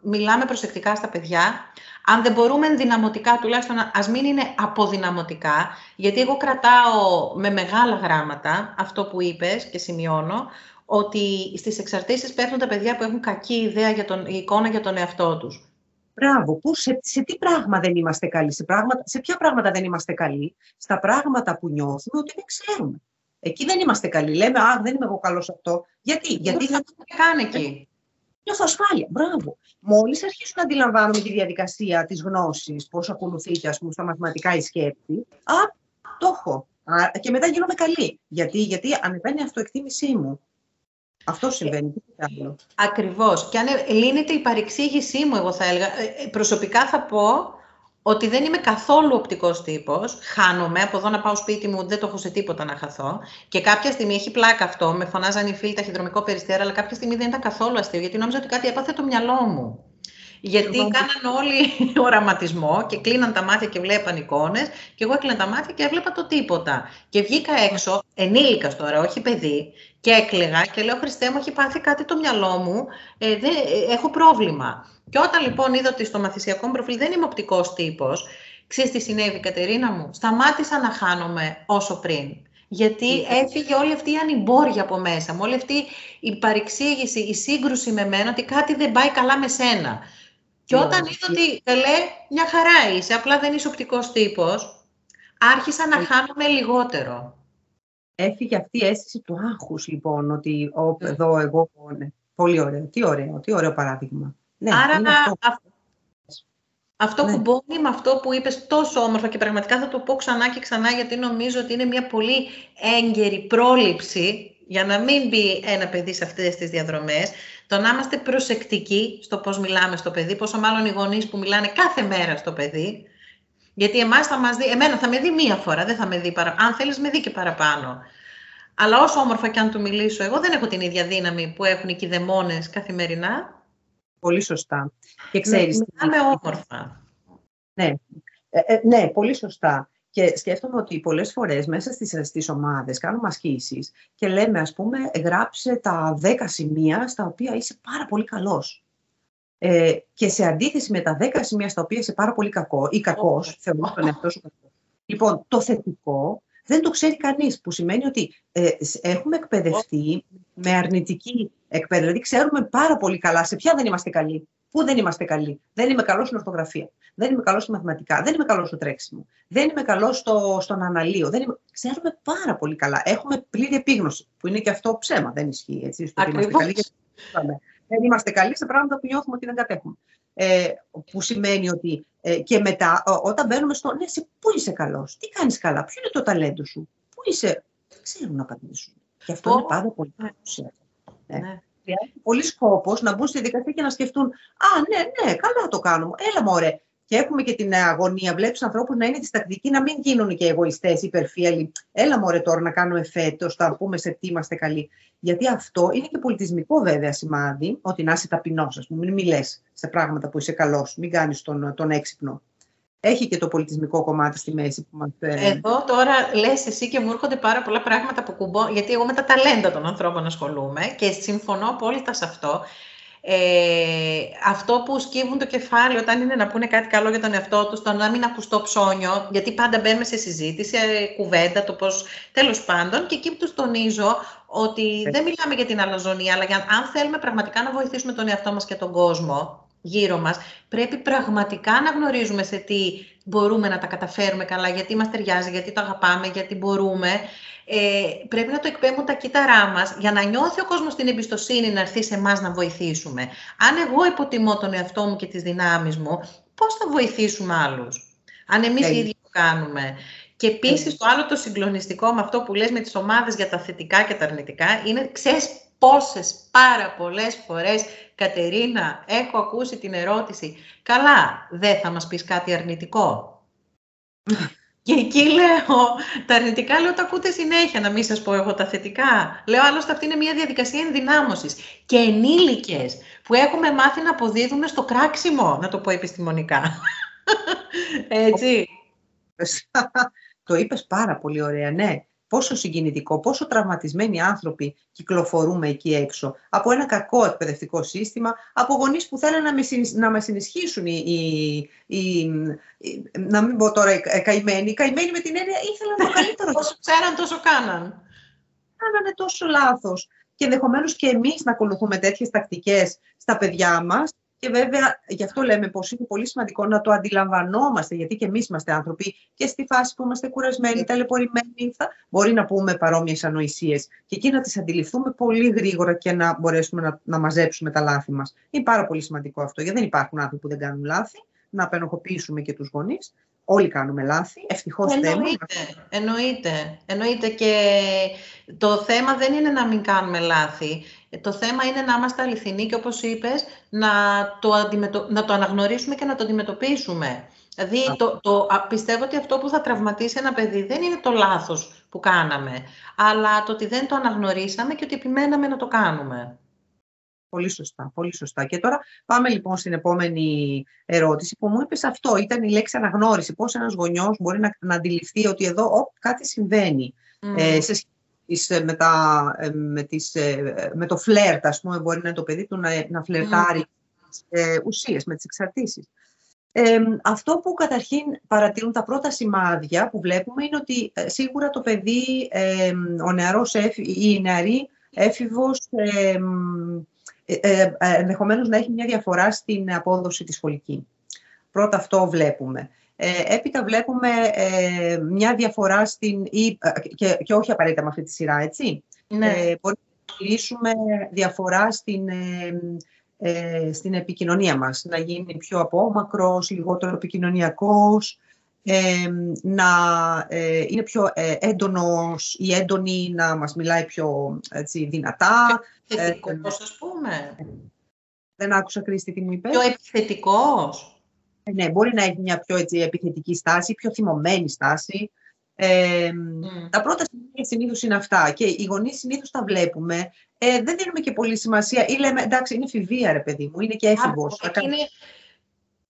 μιλάμε προσεκτικά στα παιδιά. Αν δεν μπορούμε ενδυναμωτικά, τουλάχιστον ας μην είναι αποδυναμωτικά, γιατί εγώ κρατάω με μεγάλα γράμματα αυτό που είπες και σημειώνω, ότι στις εξαρτήσεις πέφτουν τα παιδιά που έχουν κακή ιδέα για τον, εικόνα για τον εαυτό τους. Μπράβο, πού, σε, σε τι πράγμα δεν είμαστε καλοί, σε, πράγματα, σε ποια πράγματα δεν είμαστε καλοί, στα πράγματα που νιώθουμε ότι δεν ξέρουμε. Εκεί δεν είμαστε καλοί. Λέμε, Α, δεν είμαι εγώ καλός σε αυτό. Γιατί, γιατί θα το κάνει εκεί. Νιώθω ασφάλεια. Μπράβο. Μόλις αρχίσουν να αντιλαμβάνουμε τη διαδικασία της γνώσης, πώς ακολουθείται, ας πούμε, στα μαθηματικά η σκέψη, Α, το έχω. και μετά γίνομαι καλή. Γιατί, γιατί ανεβαίνει η αυτοεκτίμησή μου. Αυτό συμβαίνει. Ακριβώς. Και αν λύνεται η παρεξήγησή μου, εγώ θα έλεγα. Ε, ε, προσωπικά θα πω ότι δεν είμαι καθόλου οπτικός τύπος. Χάνομαι. Από εδώ να πάω σπίτι μου, δεν το έχω σε τίποτα να χαθώ. Και κάποια στιγμή έχει πλάκα αυτό. Με φωνάζαν οι φίλοι ταχυδρομικό περιστέρα, αλλά κάποια στιγμή δεν ήταν καθόλου αστείο, γιατί νόμιζα ότι κάτι έπαθε το μυαλό μου. Γιατί κάναν όλοι οραματισμό και κλείναν τα μάτια και βλέπαν εικόνες και εγώ έκλεινα τα μάτια και έβλεπα το τίποτα. Και βγήκα έξω, ενήλικας τώρα, όχι παιδί, και έκλαιγα και λέω Χριστέ μου έχει πάθει κάτι το μυαλό μου, ε, δεν, ε, έχω πρόβλημα. Και όταν λοιπόν είδα ότι στο μαθησιακό μου προφίλ δεν είμαι οπτικός τύπος, ξέρεις τι συνέβη Κατερίνα μου, σταμάτησα να χάνομαι όσο πριν. Γιατί έφυγε όλη αυτή η ανυμπόρια από μέσα μου, όλη αυτή η παρεξήγηση, η σύγκρουση με μένα ότι κάτι δεν πάει καλά με σένα. Και όταν είδα ότι, καλέ, μια χαρά είσαι, απλά δεν είσαι οπτικός τύπος, άρχισα να χάνομαι λιγότερο. Έφυγε αυτή η αίσθηση του άγχους, λοιπόν, ότι ο, ναι. εδώ εγώ... Ναι. Πολύ ωραίο, τι ωραίο, τι ωραίο παράδειγμα. Ναι, Άρα αυτό, αυτό, αυτό ναι. κουμπώνει με αυτό που είπες τόσο όμορφα και πραγματικά θα το πω ξανά και ξανά γιατί νομίζω ότι είναι μια πολύ έγκαιρη πρόληψη για να μην μπει ένα παιδί σε αυτές τις διαδρομές, το να είμαστε προσεκτικοί στο πώς μιλάμε στο παιδί, πόσο μάλλον οι γονείς που μιλάνε κάθε μέρα στο παιδί, γιατί εμάς θα μας δει, εμένα θα με δει μία φορά, δεν θα με δει παραπάνω, αν θέλεις με δει και παραπάνω. Αλλά όσο όμορφα και αν του μιλήσω, εγώ δεν έχω την ίδια δύναμη που έχουν οι κηδεμόνες καθημερινά. Πολύ σωστά. Και ξέρεις... Μιλάμε όμορφα. Ναι. Ε, ε, ναι, πολύ σωστά. Και σκέφτομαι ότι πολλές φορές μέσα στις, στις ομάδες κάνουμε ασκήσεις και λέμε, ας πούμε, γράψε τα 10 σημεία στα οποία είσαι πάρα πολύ καλός. Ε, και σε αντίθεση με τα 10 σημεία στα οποία είσαι πάρα πολύ κακό ή κακός, θεωρώ τον εαυτό σου κακό. Λοιπόν, το θετικό δεν το ξέρει κανείς, που σημαίνει ότι ε, έχουμε εκπαιδευτεί με αρνητική εκπαίδευση. Δηλαδή, ξέρουμε πάρα πολύ καλά σε ποια δεν είμαστε καλοί. Πού δεν είμαστε καλοί; Δεν είμαι καλός στην ορθογραφία. Δεν είμαι καλός στη μαθηματικά. Δεν είμαι καλός στο τρέξιμο. Δεν είμαι καλός στο, στον αναλύο. Δεν είμαι... Ξέρουμε πάρα πολύ καλά. Έχουμε πλήρη επίγνωση. Που είναι και αυτό ψέμα. Δεν ισχύει. Έτσι, στο είμαστε καλοί δεν είμαστε καλοί σε πράγματα που νιώθουμε ότι δεν κατέχουμε. Ε, που σημαίνει ότι ε, και μετά, όταν μπαίνουμε στο ναι, σε πού είσαι καλός, τι κάνεις καλά, ποιο είναι το ταλέντο σου, πού είσαι; Δεν ξέρουν να απαντήσουν. Και αυτό είναι πάρα πολύ σημαντικό. Ναι. ναι. Χρειάζεται πολύ σκόπος να μπουν στη δικασία και να σκεφτούν Α, ναι, ναι, καλά το κάνουμε. Έλα, μωρέ. Και έχουμε και την αγωνία. Βλέπεις ανθρώπους να είναι της τακτική, να μην γίνουν και εγωιστές, υπερφύαλοι. Έλα, μωρέ, τώρα να κάνουμε φέτος, θα πούμε σε τι είμαστε καλοί. Γιατί αυτό είναι και πολιτισμικό βέβαια σημάδι, ότι να είσαι ταπεινός, ας πούμε. Μην μιλές σε πράγματα που είσαι καλός, μην κάνεις τον, τον έξυπνο έχει και το πολιτισμικό κομμάτι στη μέση που μας... Εδώ τώρα λες εσύ και μου έρχονται πάρα πολλά πράγματα που κουμπώ, γιατί εγώ με τα ταλέντα των ανθρώπων ασχολούμαι και συμφωνώ απόλυτα σε αυτό. Ε, αυτό που σκύβουν το κεφάλι όταν είναι να πούνε κάτι καλό για τον εαυτό τους, το να μην ακουστώ ψώνιο, γιατί πάντα μπαίνουμε σε συζήτηση, ε, κουβέντα, το πώς, τέλος πάντων, και εκεί που τους τονίζω ότι δεν μιλάμε για την αλαζονία, αλλά για, αν θέλουμε πραγματικά να βοηθήσουμε τον εαυτό μας και τον κόσμο, γύρω μας, πρέπει πραγματικά να γνωρίζουμε σε τι μπορούμε να τα καταφέρουμε καλά, γιατί μας ταιριάζει, γιατί το αγαπάμε, γιατί μπορούμε. Ε, πρέπει να το εκπέμπουν τα κύτταρά μας για να νιώθει ο κόσμος την εμπιστοσύνη να έρθει σε εμάς να βοηθήσουμε. Αν εγώ υποτιμώ τον εαυτό μου και τις δυνάμεις μου, πώς θα βοηθήσουμε άλλους; Αν εμείς οι ίδιοι το κάνουμε. Και επίσης το άλλο το συγκλονιστικό με αυτό που λες με τις ομάδες για τα θετικά και τα αρνητικά είναι, ξέρεις πόσες πάρα πολλές φορές, Κατερίνα, έχω ακούσει την ερώτηση, καλά, δεν θα μας πεις κάτι αρνητικό. Και εκεί λέω, τα αρνητικά λέω τα ακούτε συνέχεια, να μην σας πω εγώ τα θετικά. Λέω άλλωστε αυτή είναι μια διαδικασία ενδυνάμωσης. Και ενήλικες που έχουμε μάθει να αποδίδουμε στο κράξιμο, να το πω επιστημονικά. Έτσι. το είπες πάρα πολύ ωραία, ναι πόσο συγκινητικό, πόσο τραυματισμένοι άνθρωποι κυκλοφορούμε εκεί έξω. Από ένα κακό εκπαιδευτικό σύστημα, από γονείς που θέλουν να με, να με συνισχύσουν οι, οι, να μην πω τώρα οι καημένοι. Οι καημένοι με την έννοια ήθελαν το καλύτερο. Όσο ξέραν, τόσο κάναν. Κάνανε τόσο λάθος. Και ενδεχομένως και εμείς να ακολουθούμε τέτοιες τακτικές στα παιδιά μας και βέβαια, γι' αυτό λέμε πως είναι πολύ σημαντικό να το αντιλαμβανόμαστε, γιατί και εμείς είμαστε άνθρωποι και στη φάση που είμαστε κουρασμένοι, ναι. ταλαιπωρημένοι, θα μπορεί να πούμε παρόμοιες ανοησίες και εκεί να τις αντιληφθούμε πολύ γρήγορα και να μπορέσουμε να, να μαζέψουμε τα λάθη μας. Είναι πάρα πολύ σημαντικό αυτό, γιατί δεν υπάρχουν άνθρωποι που δεν κάνουν λάθη, να απενοχοποιήσουμε και τους γονείς. Όλοι κάνουμε λάθη, ευτυχώς εννοείται, εννοείται, εννοείται και το θέμα δεν είναι να μην κάνουμε λάθη. Το θέμα είναι να είμαστε αληθινοί και όπως είπες, να το, αντιμετω... να το αναγνωρίσουμε και να το αντιμετωπίσουμε. Δηλαδή, το, το, πιστεύω ότι αυτό που θα τραυματίσει ένα παιδί δεν είναι το λάθος που κάναμε, αλλά το ότι δεν το αναγνωρίσαμε και ότι επιμέναμε να το κάνουμε. Πολύ σωστά, πολύ σωστά. Και τώρα πάμε λοιπόν στην επόμενη ερώτηση που μου είπες αυτό. Ήταν η λέξη αναγνώριση. Πώς ένας γονιός μπορεί να, να αντιληφθεί ότι εδώ ό, κάτι συμβαίνει. Ε, σε σχέση με, τα, ε, με, τις, ε, με το φλερτ, ας πούμε, μπορεί να είναι το παιδί του να, να φλερτάρει mm. τις ε, ουσίες, με τις εξαρτήσεις. Ε, αυτό που καταρχήν παρατηρούν τα πρώτα σημάδια που βλέπουμε είναι ότι ε, σίγουρα το παιδί, ε, ο νεαρός ή η νεαρή έφηβος ε, ε, ε, ενδεχομένως να έχει μια διαφορά στην απόδοση της σχολική. Πρώτα αυτό βλέπουμε. Ε, έπειτα βλέπουμε ε, μια διαφορά στην... Ή, και, και όχι απαραίτητα με αυτή τη σειρά, έτσι. Ναι. Ε, μπορεί να μιλήσουμε διαφορά στην, ε, στην επικοινωνία μας. Να γίνει πιο απόμακρος, λιγότερο επικοινωνιακός, να ε, είναι πιο ε, έντονος ή έντονη, να μας μιλάει πιο έτσι, δυνατά. Πιο επιθετικός, ας πούμε. Δεν άκουσα, Κρίστη, τι μου είπες. Πιο επιθετικός. Ε, ναι, μπορεί να έχει μια πιο έτσι, επιθετική στάση, πιο θυμωμένη στάση. Ε, Τα πρώτα σημεία συνήθως είναι αυτά και οι γονείς συνήθως τα βλέπουμε. Ε, δεν δίνουμε και πολύ σημασία ή λέμε εντάξει είναι φιβία ρε παιδί μου, είναι και έφηβος. Είναι,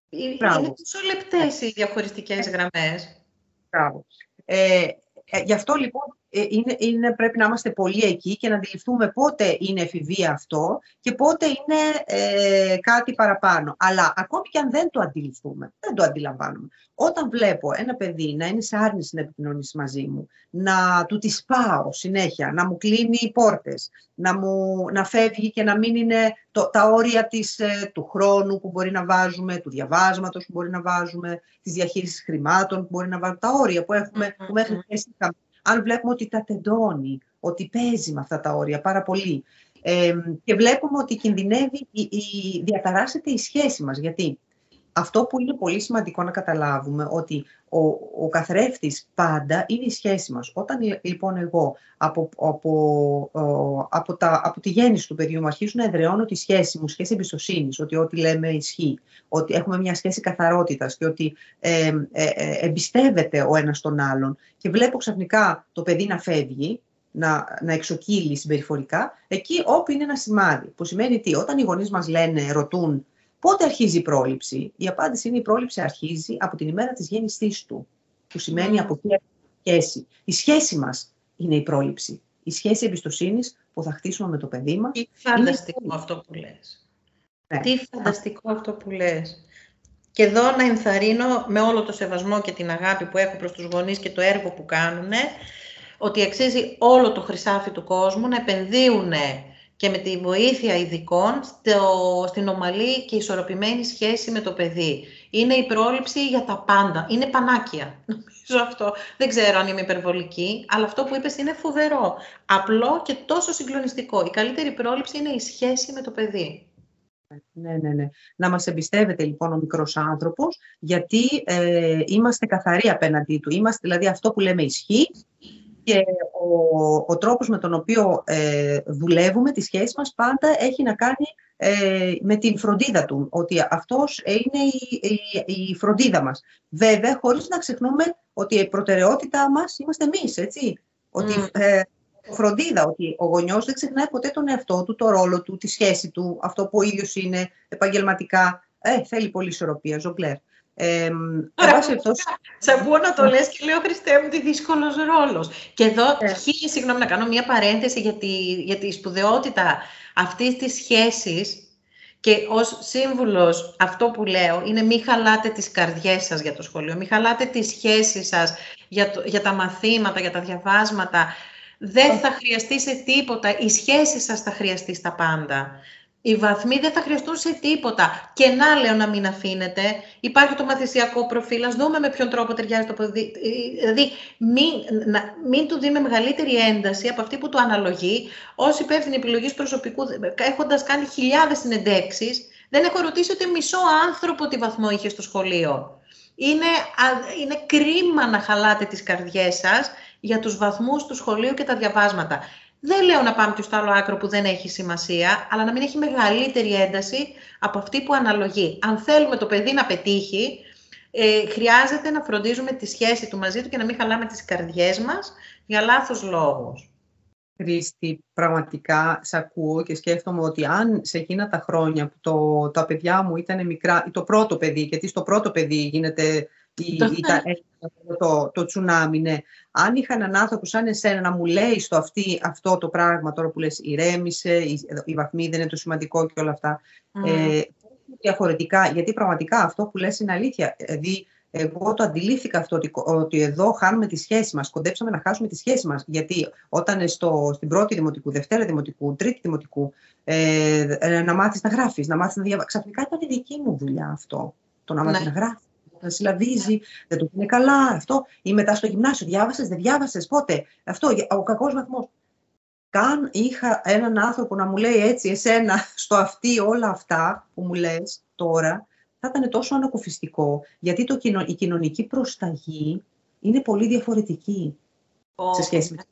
είναι τόσο λεπτές οι διαχωριστικές γραμμές. Μπράβο. Ε, ε, γι' αυτό λοιπόν ε, είναι, είναι, πρέπει να είμαστε πολύ εκεί και να αντιληφθούμε πότε είναι εφηβεία αυτό και πότε είναι ε, κάτι παραπάνω. Αλλά ακόμη και αν δεν το αντιληφθούμε, δεν το αντιλαμβάνουμε. Όταν βλέπω ένα παιδί να είναι σε άρνηση να επικοινωνήσει μαζί μου, να του τις πάω συνέχεια, να μου κλείνει οι πόρτες, να, μου, να φεύγει και να μην είναι το, τα όρια της, ε, του χρόνου που μπορεί να βάζουμε, του διαβάσματος που μπορεί να βάζουμε, της διαχείρισης χρημάτων που μπορεί να βάζουμε, τα όρια που, έχουμε, που μέχρι είχαμε αν βλέπουμε ότι τα τεντώνει, ότι παίζει με αυτά τα όρια πάρα πολύ ε, και βλέπουμε ότι κινδυνεύει, η, η, διαταράσσεται η σχέση μας. Γιατί αυτό που είναι πολύ σημαντικό να καταλάβουμε ότι ο, ο καθρέφτης πάντα είναι η σχέση μας. Όταν λοιπόν εγώ από, από, από, τα, από τη γέννηση του παιδιού μου αρχίζω να εδραιώνω τη σχέση μου, σχέση εμπιστοσύνης, ότι ό,τι λέμε ισχύει, ότι έχουμε μια σχέση καθαρότητας και ότι ε, ε, ε, εμπιστεύεται ο ένας τον άλλον και βλέπω ξαφνικά το παιδί να φεύγει, να, να εξοκύλει συμπεριφορικά, εκεί όπου είναι ένα σημάδι. Που σημαίνει τι, όταν οι γονείς μας λένε, ρωτούν Πότε αρχίζει η πρόληψη; Η απάντηση είναι η πρόληψη αρχίζει από την ημέρα της γέννησής του, που σημαίνει από ποια σχέση. Η σχέση μας είναι η πρόληψη. Η σχέση εμπιστοσύνης που θα χτίσουμε με το παιδί μας. Τι φανταστικό αυτό που λες. Ναι. Τι φανταστικό αυτό που λες. Και εδώ να ενθαρρύνω με όλο το σεβασμό και την αγάπη που έχω προς τους γονείς και το έργο που κάνουν, ότι αξίζει όλο το χρυσάφι του κόσμου να επενδύουν και με τη βοήθεια ειδικών στο, στην ομαλή και ισορροπημένη σχέση με το παιδί. Είναι η πρόληψη για τα πάντα. Είναι πανάκια. Νομίζω αυτό. Δεν ξέρω αν είμαι υπερβολική, αλλά αυτό που είπες είναι φοβερό. Απλό και τόσο συγκλονιστικό. Η καλύτερη πρόληψη είναι η σχέση με το παιδί. Ναι, ναι, ναι. Να μας εμπιστεύεται λοιπόν ο μικρός άνθρωπος, γιατί ε, είμαστε καθαροί απέναντί του. Είμαστε δηλαδή αυτό που λέμε ισχύει και ο, ο τρόπος με τον οποίο ε, δουλεύουμε, τη σχέση μας, πάντα έχει να κάνει ε, με την φροντίδα του, ότι αυτός είναι η, η, η, φροντίδα μας. Βέβαια, χωρίς να ξεχνούμε ότι η προτεραιότητά μας είμαστε εμείς, έτσι. Ότι ε, φροντίδα, ότι ο γονιός δεν ξεχνάει ποτέ τον εαυτό του, το ρόλο του, τη σχέση του, αυτό που ο ίδιος είναι επαγγελματικά. Ε, θέλει πολύ ισορροπία, ζωγκλέρ. Ε, Τώρα, σε ακούω να το λες και λέω Χριστέ μου τι δύσκολος ρόλος. Και εδώ, ε. χίλια συγγνώμη να κάνω μια παρένθεση για τη, για τη σπουδαιότητα αυτής της σχέσης και ως σύμβουλος αυτό που λέω είναι μην χαλάτε τις καρδιές σας για το σχολείο, μην χαλάτε τις σχέσεις σας για, για τα μαθήματα, για τα διαβάσματα. Δεν θα χρειαστεί σε τίποτα, η σχέση σας θα χρειαστεί στα πάντα. Οι βαθμοί δεν θα χρειαστούν σε τίποτα. Και να λέω να μην αφήνετε. Υπάρχει το μαθησιακό προφίλ. Α δούμε με ποιον τρόπο ταιριάζει το παιδί. Δηλαδή, μην, να, μην του δίνουμε μεγαλύτερη ένταση από αυτή που του αναλογεί. Ω υπεύθυνη επιλογής προσωπικού, έχοντας κάνει χιλιάδες συνεντεύξεις, δεν έχω ρωτήσει ούτε μισό άνθρωπο τι βαθμό είχε στο σχολείο. Είναι, είναι κρίμα να χαλάτε τις καρδιές σας για τους βαθμούς του σχολείου και τα διαβάσματα. Δεν λέω να πάμε και στο άλλο άκρο που δεν έχει σημασία, αλλά να μην έχει μεγαλύτερη ένταση από αυτή που αναλογεί. Αν θέλουμε το παιδί να πετύχει, ε, χρειάζεται να φροντίζουμε τη σχέση του μαζί του και να μην χαλάμε τις καρδιές μας για λάθος λόγους. Χρήστη, πραγματικά σε ακούω και σκέφτομαι ότι αν σε εκείνα τα χρόνια που το, τα παιδιά μου ήταν μικρά, το πρώτο παιδί, γιατί στο πρώτο παιδί γίνεται το, το, το τσουνάμι, ναι. Αν είχα έναν άνθρωπο σαν εσένα να μου λέει στο αυτή, αυτό το πράγμα τώρα που λες ηρέμησε, η, η βαθμή δεν είναι το σημαντικό και όλα αυτά, ε, διαφορετικά, γιατί πραγματικά αυτό που λες είναι αλήθεια. Δηλαδή, εγώ το αντιλήφθηκα αυτό, ότι, ότι εδώ χάνουμε τη σχέση μας, κοντέψαμε να χάσουμε τη σχέση μας, γιατί όταν στο, στην πρώτη δημοτικού, δευτέρα δημοτικού, τρίτη δημοτικού, ε, ε να μάθεις να γράφεις, να μάθεις να διαβάσεις, ξαφνικά ήταν η δική μου δουλειά αυτό, το να μάθεις ναι. να γράφεις να συλλαβίζει, δεν το είναι καλά, αυτό. Ή μετά στο γυμνάσιο, διάβασες, δεν διάβασες, πότε. Αυτό, ο κακός βαθμός. Καν είχα έναν άνθρωπο να μου λέει έτσι, εσένα, στο αυτή όλα αυτά που μου λες τώρα, θα ήταν τόσο ανακουφιστικό, γιατί το, η κοινωνική προσταγή είναι πολύ διαφορετική σε σχέση με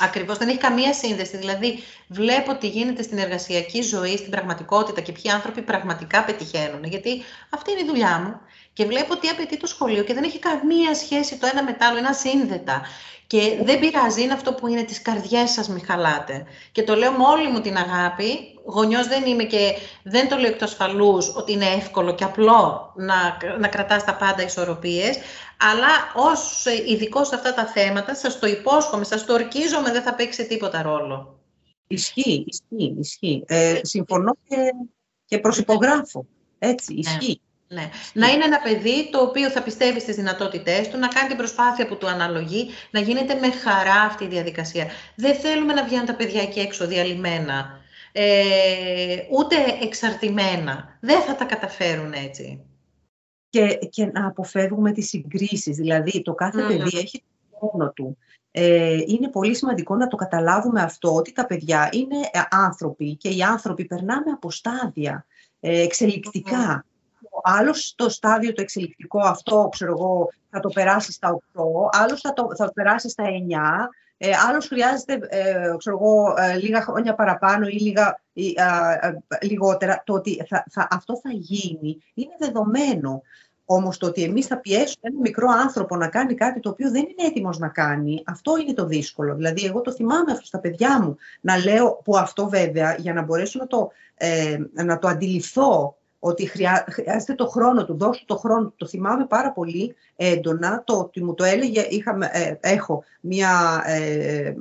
Ακριβώς, δεν έχει καμία σύνδεση. Δηλαδή, βλέπω τι γίνεται στην εργασιακή ζωή, στην πραγματικότητα και ποιοι άνθρωποι πραγματικά πετυχαίνουν. Γιατί αυτή είναι η δουλειά μου. Και βλέπω τι απαιτεί το σχολείο και δεν έχει καμία σχέση το ένα με το άλλο, είναι ασύνδετα. Και δεν πειράζει, είναι αυτό που είναι τις καρδιές σας μη χαλάτε. Και το λέω με όλη μου την αγάπη, γονιός δεν είμαι και δεν το λέω εκ ασφαλούς ότι είναι εύκολο και απλό να, να κρατάς τα πάντα ισορροπίες, αλλά ως ειδικός σε αυτά τα θέματα, σας το υπόσχομαι, σας το ορκίζομαι, δεν θα παίξει τίποτα ρόλο. Ισχύει, ισχύει, ισχύει. Ε, συμφωνώ και, και προσυπογράφω. Έτσι, ναι. ισχύει. Ναι. Να είναι ένα παιδί το οποίο θα πιστεύει στις δυνατότητές του, να κάνει την προσπάθεια που του αναλογεί, να γίνεται με χαρά αυτή η διαδικασία. Δεν θέλουμε να βγαίνουν τα παιδιά εκεί έξω διαλυμένα, ε, ούτε εξαρτημένα. Δεν θα τα καταφέρουν έτσι. Και, και να αποφεύγουμε τις συγκρίσεις. Δηλαδή, το κάθε παιδί έχει το χρόνο του. Ε, είναι πολύ σημαντικό να το καταλάβουμε αυτό, ότι τα παιδιά είναι ε, άνθρωποι και οι άνθρωποι περνάμε από στάδια ε, εξελικτικά άλλος στο στάδιο το εξελικτικό αυτό, ξέρω εγώ, θα το περάσει στα 8, άλλος θα το, θα το περάσει στα 9, ε, άλλος χρειάζεται ε, ξέρω εγώ, ε, λίγα χρόνια παραπάνω ή λίγα, λιγότερα. Το ότι θα, θα, αυτό θα γίνει είναι δεδομένο. Όμως το ότι εμείς θα πιέσουμε ένα μικρό άνθρωπο να κάνει κάτι το οποίο δεν είναι έτοιμος να κάνει, αυτό είναι το δύσκολο. Δηλαδή, εγώ το θυμάμαι αυτό στα παιδιά μου, να λέω, που αυτό βέβαια, για να μπορέσω να το, να το αντιληφθώ ότι χρειάζεται το χρόνο του, δώσου το χρόνο του. Το θυμάμαι πάρα πολύ έντονα, το ότι μου το έλεγε, είχαμε, ε, έχω μια... Ε,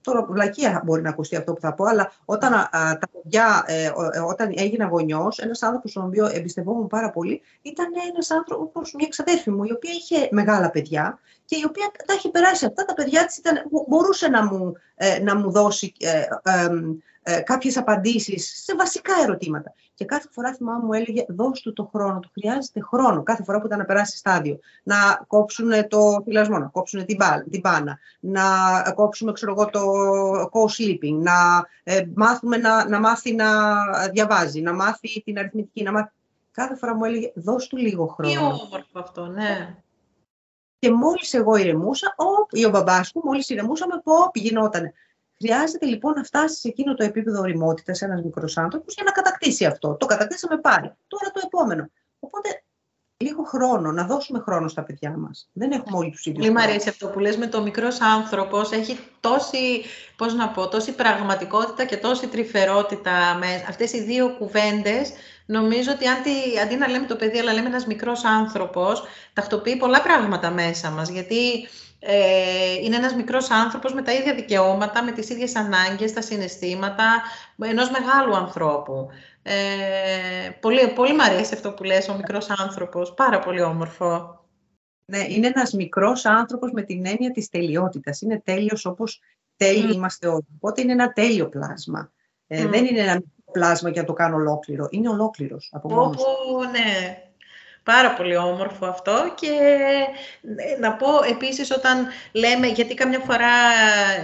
τώρα βλακεία μπορεί να ακουστεί αυτό που θα πω, αλλά όταν τα παιδιά, ε, ε, όταν έγινα γονιός, ένας άνθρωπος τον οποίο εμπιστευόμουν πάρα πολύ, ήταν ένας άνθρωπος, μια ξαδέρφη μου, η οποία είχε μεγάλα παιδιά και η οποία τα είχε περάσει αυτά, τα παιδιά της ήταν, μπορούσε να μου, να μου δώσει ε, κάποιες απαντήσεις σε βασικά ερωτήματα. Και κάθε φορά θυμάμαι μου έλεγε δώσ' του το χρόνο, του χρειάζεται χρόνο κάθε φορά που ήταν να περάσει στάδιο. Να κόψουν το θυλασμό, να κόψουν την, την μπάνα, να κόψουμε ξέρω εγώ, το co-sleeping, να ε, μάθουμε να, να μάθει να διαβάζει, να μάθει την αριθμητική, να μάθει... Κάθε φορά μου έλεγε δώσ' του λίγο χρόνο. Τι όμορφο αυτό, ναι. Και μόλις εγώ ηρεμούσα, ο, ή ο μπαμπάς μου, μόλις ηρεμούσαμε, πω, γινότανε. Χρειάζεται λοιπόν να φτάσεις σε εκείνο το επίπεδο οριμότητας ένας μικρός άνθρωπος για να κατακτήσει αυτό. Το κατακτήσαμε πάλι. Τώρα το επόμενο. Οπότε λίγο χρόνο, να δώσουμε χρόνο στα παιδιά μας. Δεν έχουμε όλοι τους ίδιους. Πολύ μου αρέσει αυτό που λες με το μικρός άνθρωπος. Έχει τόση, πώς να πω, τόση πραγματικότητα και τόση τρυφερότητα. Μες αυτές οι δύο κουβέντες. νομίζω ότι αντί, αντί να λέμε το παιδί, αλλά λέμε ένας μικρός άνθρωπος, τακτοποιεί πολλά πράγματα μέσα μας. Γιατί ε, είναι ένας μικρός άνθρωπος με τα ίδια δικαιώματα, με τις ίδιες ανάγκες, τα συναισθήματα ενός μεγάλου ανθρώπου. Ε, πολύ, πολύ μ' αρέσει αυτό που λες, ο μικρός άνθρωπος. Πάρα πολύ όμορφο. Ναι, είναι ένας μικρός άνθρωπος με την έννοια της τελειότητας. Είναι τέλειος όπως τέλειοι είμαστε όλοι. Οπότε είναι ένα τέλειο πλάσμα. Ε, Δεν είναι ένα πλάσμα για να το κάνω ολόκληρο. Είναι ολόκληρος από μόνος. ναι. Πάρα πολύ όμορφο αυτό και ε, να πω επίσης όταν λέμε, γιατί καμιά φορά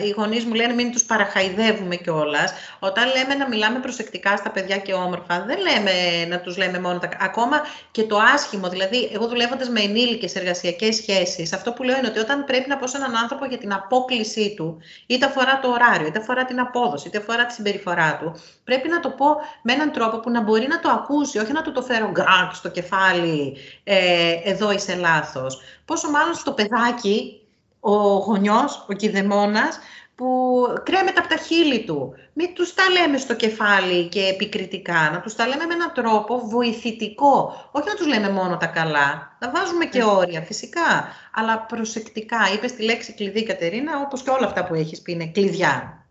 οι γονείς μου λένε μην τους παραχαϊδεύουμε κιόλας. Όταν λέμε να μιλάμε προσεκτικά στα παιδιά και όμορφα, δεν λέμε να τους λέμε μόνο τα... Ακόμα και το άσχημο, δηλαδή εγώ δουλεύοντας με ενήλικες εργασιακές σχέσεις, αυτό που λέω είναι ότι όταν πρέπει να πω σε έναν άνθρωπο για την απόκλησή του, είτε αφορά το ωράριο, είτε αφορά την απόδοση, είτε αφορά τη συμπεριφορά του, πρέπει να το πω με έναν τρόπο που να μπορεί να το ακούσει, όχι να του το φέρω γκρακ στο κεφάλι ε, εδώ είσαι λάθος. Πόσο μάλλον στο παιδάκι, ο γονιός, ο κηδεμόνας, που κρέμεται από τα χείλη του. Μην τους τα λέμε στο κεφάλι και επικριτικά, να τους τα λέμε με έναν τρόπο βοηθητικό. Όχι να τους λέμε μόνο τα καλά, να βάζουμε και όρια φυσικά, αλλά προσεκτικά. Είπες τη λέξη κλειδί Κατερίνα, όπως και όλα αυτά που έχεις πει είναι κλειδιά.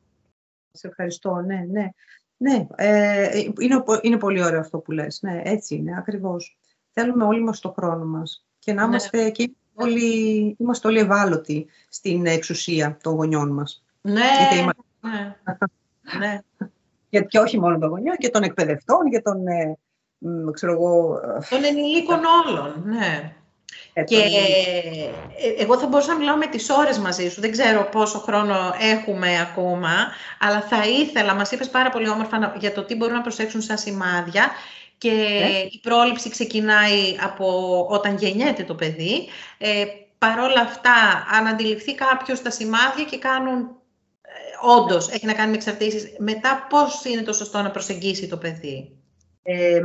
Σε ευχαριστώ, ναι, ναι. Ναι, ε, είναι, είναι πολύ ωραίο αυτό που λες. Ναι, έτσι είναι, ακριβώς θέλουμε όλοι μας το χρόνο μας και να ναι. είμαστε και όλοι, είμαστε όλοι ευάλωτοι στην εξουσία των γονιών μας. Ναι, ναι. ναι. Και, όχι μόνο των γονιών, και των εκπαιδευτών, και των, ε, ξέρω εγώ... Των ενηλίκων όλων, ναι. Ε, και ε, εγώ θα μπορούσα να μιλάω με τις ώρες μαζί σου. Δεν ξέρω πόσο χρόνο έχουμε ακόμα, αλλά θα ήθελα, μας είπες πάρα πολύ όμορφα για το τι μπορούν να προσέξουν σαν σημάδια και ναι. η πρόληψη ξεκινάει από όταν γεννιέται το παιδί. Ε, παρόλα αυτά, αν αντιληφθεί κάποιος τα σημάδια και κάνουν, ε, όντως έχει να κάνει με εξαρτήσεις, μετά πώς είναι το σωστό να προσεγγίσει το παιδί; Ε,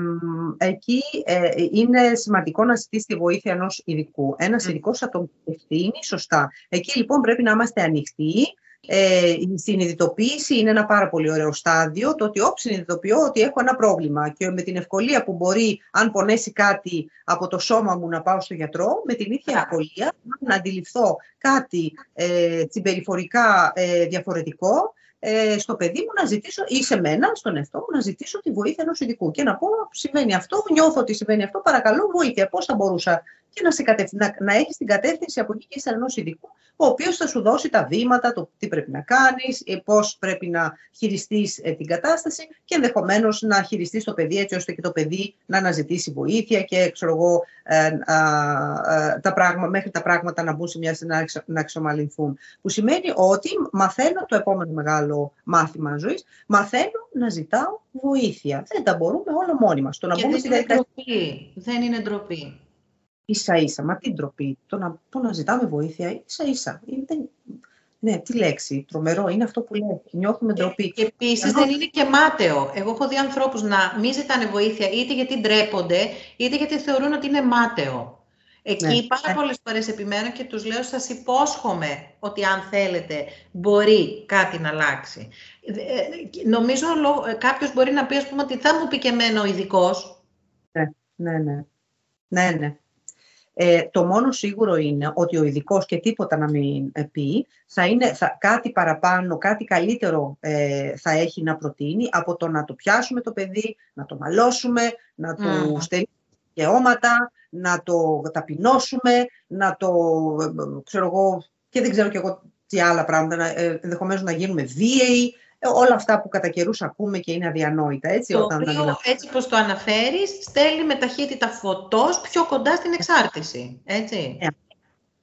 εκεί ε, είναι σημαντικό να ζητήσει τη βοήθεια ενός ειδικού. Ένας mm. ειδικός θα τον ευθύνει σωστά. Εκεί λοιπόν πρέπει να είμαστε ανοιχτοί, ε, η συνειδητοποίηση είναι ένα πάρα πολύ ωραίο στάδιο, το ότι όποιος συνειδητοποιώ ότι έχω ένα πρόβλημα και με την ευκολία που μπορεί, αν πονέσει κάτι από το σώμα μου, να πάω στο γιατρό, με την ίδια ευκολία να αντιληφθώ κάτι ε, συμπεριφορικά ε, διαφορετικό, ε, στο παιδί μου να ζητήσω, ή σε μένα, στον εαυτό μου, να ζητήσω τη βοήθεια ενός ειδικού και να πω: Σημαίνει αυτό, νιώθω ότι σημαίνει αυτό, παρακαλώ βοήθεια. Πώς θα μπορούσα και να, σε να, να έχεις την κατεύθυνση από εκεί και σε ενός ειδικού, ο οποίος θα σου δώσει τα βήματα, το τι πρέπει να κάνεις, ε, πώς πρέπει να χειριστείς ε, την κατάσταση και ενδεχομένως να χειριστείς το παιδί έτσι ώστε και το παιδί να αναζητήσει βοήθεια και ξέρω εγώ, ε, τα πράγμα, μέχρι τα πράγματα να μπουν σε μια να, να εξομαλυνθούν. Που σημαίνει ότι μαθαίνω το επόμενο μεγάλο μάθημα ζωής, μαθαίνω να ζητάω βοήθεια. Δεν τα μπορούμε όλα μόνοι μας. Το να μπούμε στην διαδικασία. Δεν είναι ντροπή ίσα ίσα. Μα τι ντροπή, το να, το να ζητάμε βοήθεια ίσα ίσα. Είναι, ναι, τι λέξη, τρομερό, είναι αυτό που λέει. Νιώθουμε ντροπή. Και επίσης δεν είναι και μάταιο. Εγώ έχω δει ανθρώπους να μην ζητάνε βοήθεια είτε γιατί ντρέπονται, είτε γιατί θεωρούν ότι είναι μάταιο. Εκεί ναι. πάρα ναι. πολλές φορές επιμένω και τους λέω σας υπόσχομαι ότι αν θέλετε μπορεί κάτι να αλλάξει. Ε, νομίζω ε, κάποιος μπορεί να πει ας πούμε ότι θα μου πει και εμένα ο ειδικός. Ναι, ναι, ναι. Ναι, ναι. Ε, το μόνο σίγουρο είναι ότι ο ειδικός και τίποτα να μην ε, πει, θα είναι θα, κάτι παραπάνω, κάτι καλύτερο ε, θα έχει να προτείνει από το να το πιάσουμε το παιδί, να το μαλώσουμε, να του mm. στερήσουμε δικαιώματα, να το ταπεινώσουμε, να το, ξέρω εγώ, και δεν ξέρω κι εγώ τι άλλα πράγματα, να, ενδεχομένως να γίνουμε βίαιοι, Ε, όλα αυτά που κατά καιρούς ακούμε και είναι αδιανόητα. Έτσι, το όταν οποίο, έτσι πως το αναφέρεις, στέλνει με ταχύτητα φωτός πιο κοντά στην εξάρτηση. Έτσι. Ε,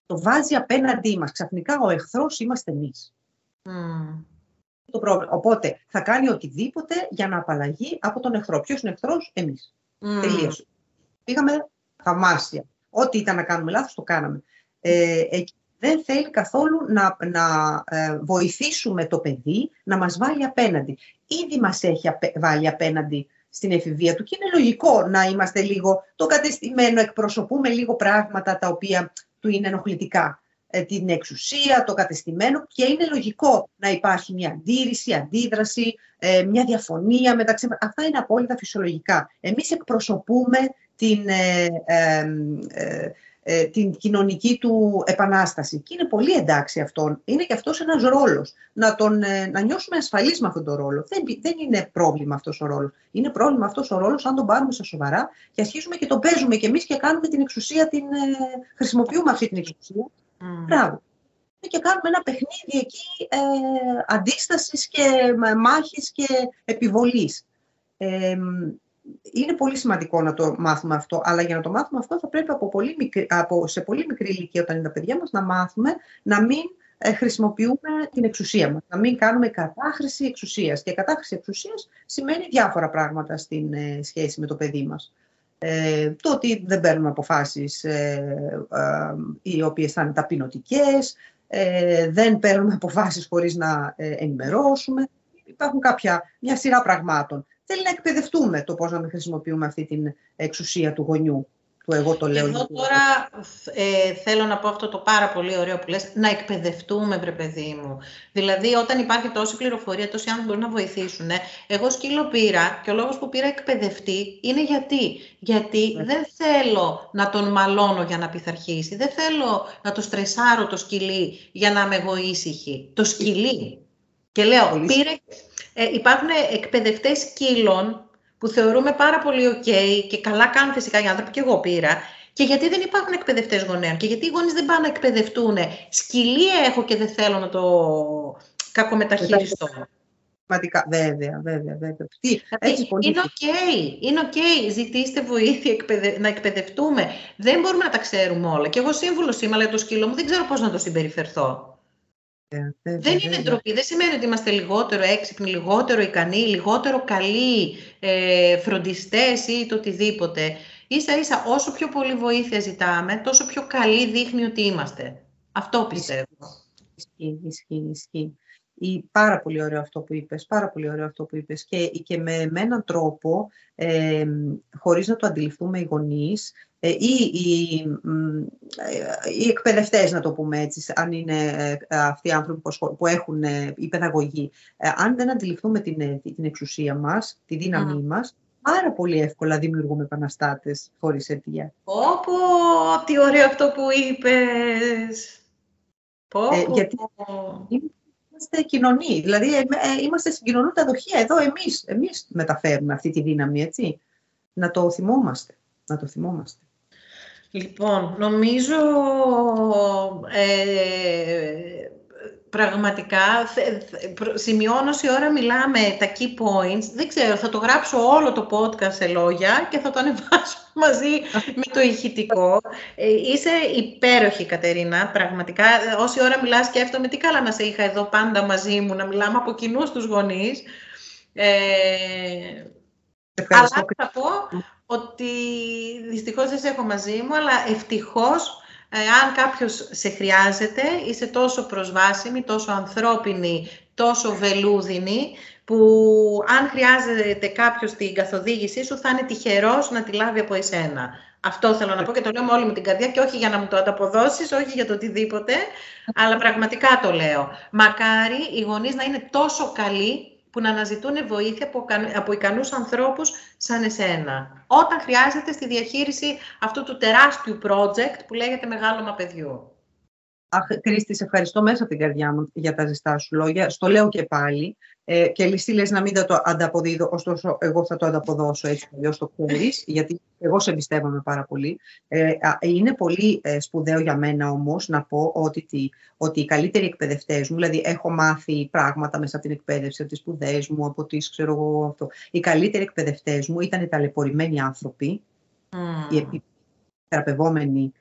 το βάζει απέναντί μας. Ξαφνικά ο εχθρός είμαστε εμείς. Mm. Το πρόβλημα. Οπότε θα κάνει οτιδήποτε για να απαλλαγεί από τον εχθρό. Ποιος είναι εχθρός, εμείς. Mm. Τελείωσε. Πήγαμε θαυμάσια. Ό,τι ήταν να κάνουμε λάθος, το κάναμε. Ε, δεν θέλει καθόλου να, να ε, βοηθήσουμε το παιδί να μας βάλει απέναντι. Ήδη μας έχει βάλει απέναντι στην εφηβεία του και είναι λογικό να είμαστε λίγο το κατεστημένο, εκπροσωπούμε λίγο πράγματα τα οποία του είναι ενοχλητικά. Ε, την εξουσία, το κατεστημένο και είναι λογικό να υπάρχει μια αντίρρηση, αντίδραση, ε, μια διαφωνία μεταξύ Αυτά είναι απόλυτα φυσιολογικά. Εμείς εκπροσωπούμε την, ε, την κοινωνική του επανάσταση. Και είναι πολύ εντάξει αυτό. Είναι και αυτός ένας ρόλος. Να, τον, να νιώσουμε ασφαλείς με αυτόν τον ρόλο. Δεν, δεν είναι πρόβλημα αυτός ο ρόλος. Είναι πρόβλημα αυτός ο ρόλος αν τον πάρουμε στα σοβαρά και αρχίζουμε και τον παίζουμε κι εμείς και κάνουμε την εξουσία, την, χρησιμοποιούμε αυτή την εξουσία Mm. Μπράβο. Και κάνουμε ένα παιχνίδι εκεί ε, αντίστασης και μάχης και επιβολής. Ε, είναι πολύ σημαντικό να το μάθουμε αυτό, αλλά για να το μάθουμε αυτό θα πρέπει από, πολύ μικρή, από σε πολύ μικρή ηλικία όταν είναι τα παιδιά μας να μάθουμε να μην ε, χρησιμοποιούμε την εξουσία μας, να μην κάνουμε κατάχρηση εξουσίας. Και κατάχρηση εξουσίας σημαίνει διάφορα πράγματα στην ε, σχέση με το παιδί μας. Ε, το ότι δεν παίρνουμε αποφάσεις ε, ε, οι οποίες θα είναι ταπεινωτικές, ε, δεν παίρνουμε αποφάσεις χωρίς να ε, ενημερώσουμε. Υπάρχουν κάποια, μια σειρά πραγμάτων. Θέλει να εκπαιδευτούμε το πώς να χρησιμοποιούμε αυτή την εξουσία του γονιού που εγώ το λέω. Εγώ τώρα ε, θέλω να πω αυτό το πάρα πολύ ωραίο που λες, να εκπαιδευτούμε, βρε παιδί μου. Δηλαδή, όταν υπάρχει τόση πληροφορία, τόσοι άνθρωποι μπορούν να βοηθήσουν. Ε. Εγώ σκύλο πήρα και ο λόγος που πήρα εκπαιδευτή είναι γιατί. Γιατί ναι. δεν θέλω να τον μαλώνω για να πειθαρχήσει. Δεν θέλω να το στρεσάρω το σκυλί για να είμαι εγώ ήσυχη. Το σκυλί. Και λέω, πήρε, ε, υπάρχουν εκπαιδευτές σκύλων που θεωρούμε πάρα πολύ ok και καλά κάνουν φυσικά οι άνθρωποι, και εγώ πήρα, και γιατί δεν υπάρχουν εκπαιδευτές γονέων και γιατί οι γονείς δεν πάνε να εκπαιδευτούν; Σκυλί έχω και δεν θέλω να το κακομεταχειριστώ. Πραγματικά, βέβαια, βέβαια, βέβαια. έτσι, πολύ είναι οκ, είναι οκ. Ζητήστε βοήθεια να εκπαιδευτούμε. Δεν μπορούμε να τα ξέρουμε όλα. Και εγώ σύμβουλο είμαι, αλλά το σκύλο μου δεν ξέρω πώς να το συμπεριφερθώ δεν είναι ντροπή. Δεν σημαίνει ότι είμαστε λιγότερο έξυπνοι, λιγότερο ικανοί, λιγότερο καλοί ε, φροντιστές ή το οτιδήποτε. Ίσα ίσα όσο πιο πολύ βοήθεια ζητάμε, τόσο πιο καλή δείχνει ότι είμαστε. Αυτό πιστεύω. Ισχύει, ισχύει, ισχύει. Ή πάρα πολύ ωραίο αυτό που είπες, πάρα πολύ ωραίο αυτό που είπες και, και με, με έναν τρόπο, ε, χωρίς να το αντιληφθούμε οι γονείς, ε, ή οι, οι εκπαιδευτές, να το πούμε έτσι, αν είναι ε, αυτοί οι άνθρωποι που έχουν η παιδαγωγή, αν δεν αντιληφθούμε την, την εξουσία μας, τη δύναμή mm. μας, πάρα πολύ εύκολα δημιουργούμε επαναστάτες χωρίς αιτία. Πω, τι ωραίο αυτό που είπες! Πω, ε, γιατί είμαστε κοινωνοί, δηλαδή είμαστε συγκοινωνούντα δοχεία. Εδώ εμείς, εμείς μεταφέρουμε αυτή τη δύναμη, έτσι. Να το θυμόμαστε, να το θυμόμαστε. Λοιπόν, νομίζω ε, πραγματικά, σημειώνω η ώρα μιλάμε τα key points, δεν ξέρω, θα το γράψω όλο το podcast σε λόγια και θα το ανεβάσω μαζί με το ηχητικό. Ε, είσαι υπέροχη Κατερίνα, πραγματικά. Όση ώρα μιλάς σκέφτομαι τι καλά να σε είχα εδώ πάντα μαζί μου, να μιλάμε από κοινού τους γονείς. Ε, αλλά θα πω ότι δυστυχώς δεν σε έχω μαζί μου, αλλά ευτυχώς ε, αν κάποιος σε χρειάζεται, είσαι τόσο προσβάσιμη, τόσο ανθρώπινη, τόσο βελούδινη, που αν χρειάζεται κάποιος την καθοδήγησή σου, θα είναι τυχερός να τη λάβει από εσένα. Αυτό θέλω να πω και το λέω με όλη μου την καρδιά και όχι για να μου το ανταποδώσεις, όχι για το οτιδήποτε, αλλά πραγματικά το λέω. Μακάρι οι γονείς να είναι τόσο καλοί που να αναζητούν βοήθεια από, από ικανούς ανθρώπους σαν εσένα. Όταν χρειάζεται στη διαχείριση αυτού του τεράστιου project που λέγεται «Μεγάλωμα παιδιού». Αχ, Κρίστη, σε ευχαριστώ μέσα από την καρδιά μου για τα ζεστά σου λόγια. Στο λέω και πάλι. Ε, και εσύ λες να μην το ανταποδίδω, ωστόσο εγώ θα το ανταποδώσω έτσι αλλιώς το ξέρεις, γιατί εγώ σε εμπιστεύομαι πάρα πολύ. Ε, είναι πολύ ε, σπουδαίο για μένα όμως να πω ότι, τι, ότι οι καλύτεροι εκπαιδευτές μου, δηλαδή έχω μάθει πράγματα μέσα από την εκπαίδευση, από τις σπουδές μου, από τις ξέρω εγώ αυτό. Οι καλύτεροι εκπαιδευτές μου ήταν οι ταλαιπωρημένοι άνθρωποι, mm. οι θεραπευόμενοι ε,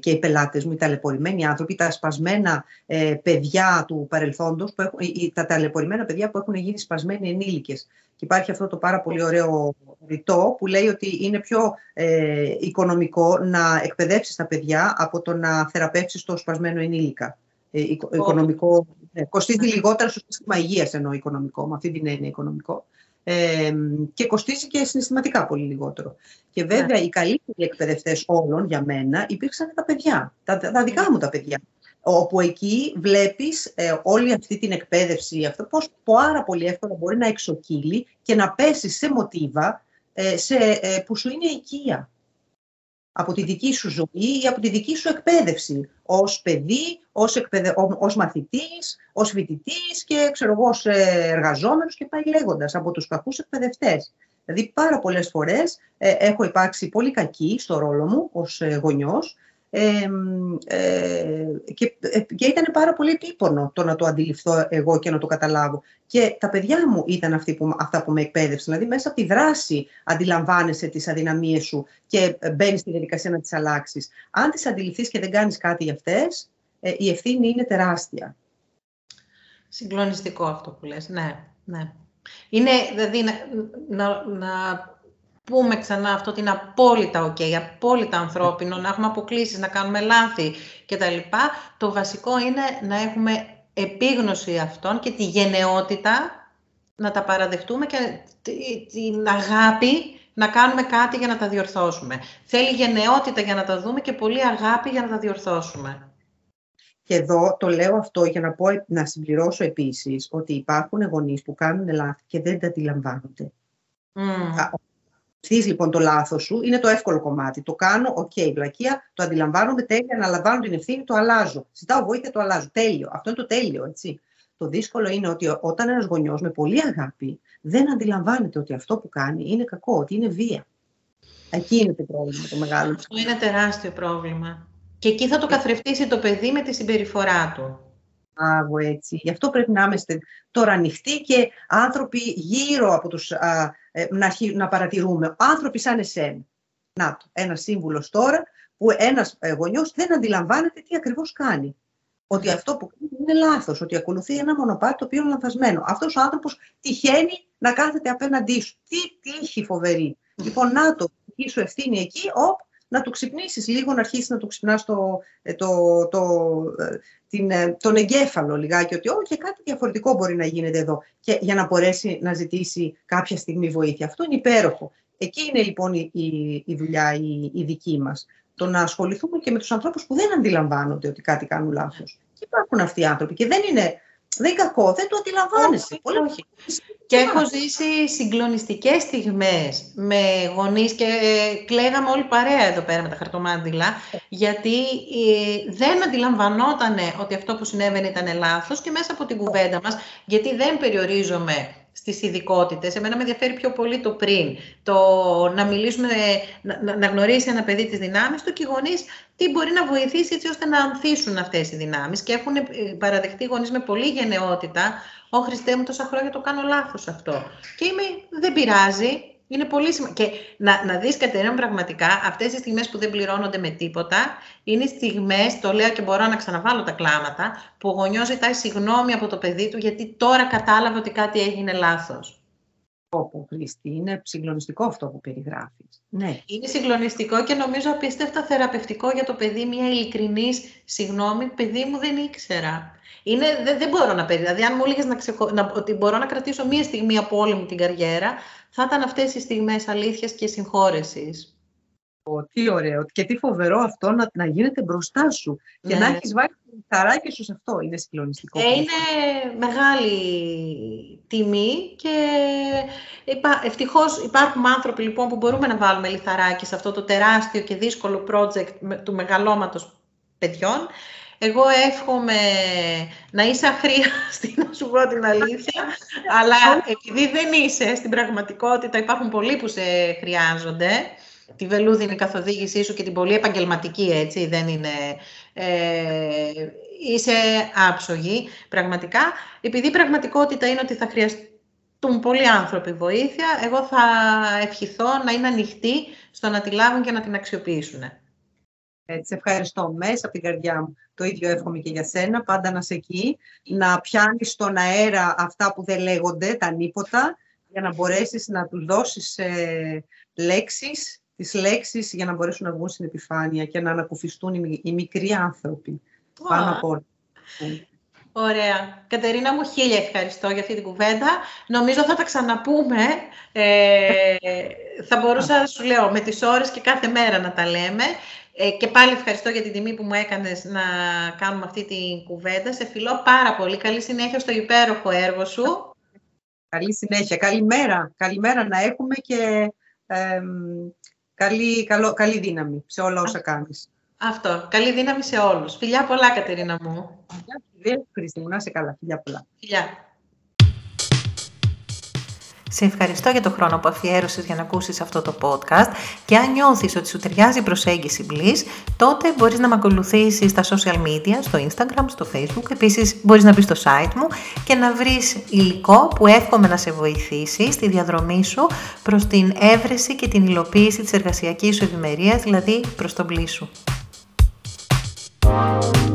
και οι πελάτες μου, οι ταλαιπωρημένοι άνθρωποι, τα σπασμένα ε, παιδιά του παρελθόντος, που έχουν, τα ταλαιπωρημένα παιδιά που έχουν γίνει σπασμένοι ενήλικες. Και υπάρχει αυτό το πάρα πολύ ωραίο ρητό που λέει ότι είναι πιο ε, οικονομικό να εκπαιδεύσεις τα παιδιά από το να θεραπεύσεις το σπασμένο ενήλικα. Ε, οικονομικό, ναι, κοστίζει λιγότερο στο σύστημα υγείας εννοώ οικονομικό, με αυτή την έννοια οικονομικό και κοστίζει και συναισθηματικά πολύ λιγότερο. Και ναι. βέβαια οι καλύτεροι εκπαιδευτές όλων για μένα υπήρξαν τα παιδιά, τα, τα δικά μου τα παιδιά. Όπου εκεί βλέπεις ε, όλη αυτή την εκπαίδευση, αυτό πώς πάρα πολύ εύκολα μπορεί να εξοκύλει και να πέσει σε μοτίβα ε, σε, ε, που σου είναι οικία από τη δική σου ζωή ή από τη δική σου εκπαίδευση ως παιδί, ως, εκπαιδε... ως μαθητής, ως φοιτητής και ξέρω εγώ ως εργαζόμενος και πάει λέγοντας από τους κακούς εκπαιδευτές. Δηλαδή πάρα πολλές φορές ε, έχω υπάρξει πολύ κακή στο ρόλο μου ως ε, γονιός ε, και, και ήταν πάρα πολύ επίπονο το να το αντιληφθώ εγώ και να το καταλάβω. Και τα παιδιά μου ήταν αυτοί που, αυτά που με εκπαίδευσαν. Δηλαδή μέσα από τη δράση αντιλαμβάνεσαι τις αδυναμίες σου και μπαίνεις στη διαδικασία να τις αλλάξεις. Αν τις αντιληφθείς και δεν κάνεις κάτι για αυτές, η ευθύνη είναι τεράστια. Συγκλονιστικό αυτό που λες, ναι. ναι. Είναι, δηλαδή, να, να πούμε ξανά αυτό ότι είναι απόλυτα ok, απόλυτα ανθρώπινο, να έχουμε αποκλήσεις, να κάνουμε λάθη κτλ. Το βασικό είναι να έχουμε επίγνωση αυτών και τη γενναιότητα να τα παραδεχτούμε και την αγάπη να κάνουμε κάτι για να τα διορθώσουμε. Θέλει γενναιότητα για να τα δούμε και πολύ αγάπη για να τα διορθώσουμε. Και εδώ το λέω αυτό για να, πω, να συμπληρώσω επίσης ότι υπάρχουν γονείς που κάνουν λάθη και δεν τα αντιλαμβάνονται. Μμ. Λοιπόν το λάθος σου, είναι το εύκολο κομμάτι. Το κάνω, ok, okay, βλακεία, το αντιλαμβάνομαι, τέλεια, αναλαμβάνω την ευθύνη, το αλλάζω. Ζητάω βοήθεια, το αλλάζω. Τέλειο. Αυτό είναι το τέλειο, έτσι. Το δύσκολο είναι ότι όταν ένας γονιός με πολύ αγάπη δεν αντιλαμβάνεται ότι αυτό που κάνει είναι κακό, ότι είναι βία. Εκεί είναι το πρόβλημα το μεγάλο. Αυτό είναι τεράστιο πρόβλημα. Και εκεί θα το καθρεφτήσει το παιδί με τη συμπεριφορά του. Άγω έτσι. Γι' αυτό πρέπει να είμαστε τώρα ανοιχτοί και άνθρωποι γύρω από τους, α, ε, να, να παρατηρούμε. Άνθρωποι σαν εσένα. Να το, ένας σύμβουλος τώρα που ένας ε, γονιός δεν αντιλαμβάνεται τι ακριβώς κάνει. Ότι αυτό που κάνει είναι λάθος, ότι ακολουθεί ένα μονοπάτι το οποίο είναι λανθασμένο. Αυτός ο άνθρωπος τυχαίνει να κάθεται απέναντί σου. Τι τύχη φοβερή. Λοιπόν, να το, η σου ευθύνη εκεί, οπ, να το ξυπνήσεις λίγο, να αρχίσεις να το ξυπνάς το, ε, το, το, ε, την, ε, τον εγκέφαλο λιγάκι, ότι όχι, κάτι διαφορετικό μπορεί να γίνεται εδώ και για να μπορέσει να ζητήσει κάποια στιγμή βοήθεια. Αυτό είναι υπέροχο. Εκεί είναι λοιπόν η, η, δουλειά η, η δική μας. Το να ασχοληθούμε και με τους ανθρώπους που δεν αντιλαμβάνονται ότι κάτι κάνουν λάθος. Και υπάρχουν αυτοί οι άνθρωποι και δεν είναι δεν είναι κακό, δεν το αντιλαμβάνεσαι. Όχι, όχι. Και έχω ζήσει συγκλονιστικές στιγμές με γονείς και κλαίγαμε όλοι παρέα εδώ πέρα με τα χαρτομάτιλα, γιατί ε, δεν αντιλαμβανόταν ότι αυτό που συνέβαινε ήταν λάθος και μέσα από την κουβέντα μας, γιατί δεν περιορίζομαι στις ειδικότητες. Εμένα με ενδιαφέρει πιο πολύ το πριν. Το να μιλήσουμε, να, να γνωρίσει ένα παιδί τις δυνάμεις του και οι γονείς τι μπορεί να βοηθήσει έτσι ώστε να ανθίσουν αυτές οι δυνάμεις. Και έχουν ε, παραδεχτεί γονείς με πολύ γενναιότητα «Ω Χριστέ μου, τόσα χρόνια το κάνω λάθος αυτό». Και είμαι «Δεν πειράζει, είναι πολύ σημαντικό. Και να, να δεις, Κατερίνα, πραγματικά, αυτές οι στιγμές που δεν πληρώνονται με τίποτα, είναι στιγμές, το λέω και μπορώ να ξαναβάλω τα κλάματα, που ο γονιός ζητάει συγγνώμη από το παιδί του, γιατί τώρα κατάλαβε ότι κάτι έγινε λάθος. Όπω Χρήστη, είναι συγκλονιστικό αυτό που περιγράφεις. Ναι. Είναι συγκλονιστικό και νομίζω απίστευτα θεραπευτικό για το παιδί, μια ειλικρινής συγγνώμη, παιδί μου δεν ήξερα. Είναι, δεν, δεν μπορώ να περιγράψω. Δηλαδή, αν μου έλεγες να να, ότι μπορώ να κρατήσω μία στιγμή από όλη μου την καριέρα, θα ήταν αυτές οι στιγμές αλήθειας και συγχώρεσης. Oh, τι ωραίο και τι φοβερό αυτό να, να γίνεται μπροστά σου και να ναι. έχεις βάλει το χαράκι σου σε αυτό. Είναι συγκλονιστικό. Ε, είναι μεγάλη τιμή και υπά, ευτυχώς υπάρχουν άνθρωποι λοιπόν που μπορούμε να βάλουμε λιθαράκι σε αυτό το τεράστιο και δύσκολο project του μεγαλώματος παιδιών Εγώ εύχομαι να είσαι αχρίαστη, να σου πω την αλήθεια, αλλά επειδή δεν είσαι στην πραγματικότητα, υπάρχουν πολλοί που σε χρειάζονται, τη βελούδινη καθοδήγησή σου και την πολύ επαγγελματική, έτσι, δεν είναι... Ε, είσαι άψογη, πραγματικά. Επειδή η πραγματικότητα είναι ότι θα χρειαστούν πολλοί άνθρωποι βοήθεια, εγώ θα ευχηθώ να είναι ανοιχτή στο να τη λάβουν και να την αξιοποιήσουν. Έτσι, ευχαριστώ μέσα από την καρδιά μου. Το ίδιο εύχομαι και για σένα, πάντα να είσαι εκεί, να πιάνεις στον αέρα αυτά που δεν λέγονται, τα νύποτα, για να μπορέσεις να τους δώσεις ε, λέξεις, τις λέξεις για να μπορέσουν να βγουν στην επιφάνεια και να ανακουφιστούν οι, οι μικροί άνθρωποι πάνω από όλα. Ωραία. Κατερίνα μου, χίλια ευχαριστώ για αυτή την κουβέντα. Νομίζω θα τα ξαναπούμε. Ε, θα μπορούσα, να σου λέω, με τις ώρες και κάθε μέρα να τα λέμε. Ε, και πάλι ευχαριστώ για την τιμή που μου έκανες να κάνουμε αυτή την κουβέντα. Σε φιλώ πάρα πολύ. Καλή συνέχεια στο υπέροχο έργο σου. Καλή συνέχεια. Καλημέρα. Καλημέρα να έχουμε και καλή, καλό, καλή δύναμη σε όλα όσα κάνεις. Αυτό. Καλή δύναμη σε όλους. Φιλιά πολλά, Κατερίνα μου. Φιλιά, Χρήστη μου. Να είσαι καλά. Φιλιά πολλά. Φιλιά. Σε ευχαριστώ για το χρόνο που αφιέρωσες για να ακούσεις αυτό το podcast και αν νιώθεις ότι σου ταιριάζει η προσέγγιση Bliss, τότε μπορείς να με ακολουθήσεις στα social media, στο Instagram, στο Facebook. Επίσης μπορείς να μπεις στο site μου και να βρεις υλικό που εύχομαι να σε βοηθήσει στη διαδρομή σου προς την έβρεση και την υλοποίηση της εργασιακής σου ευημερίας, δηλαδή προς τον Bliss σου. you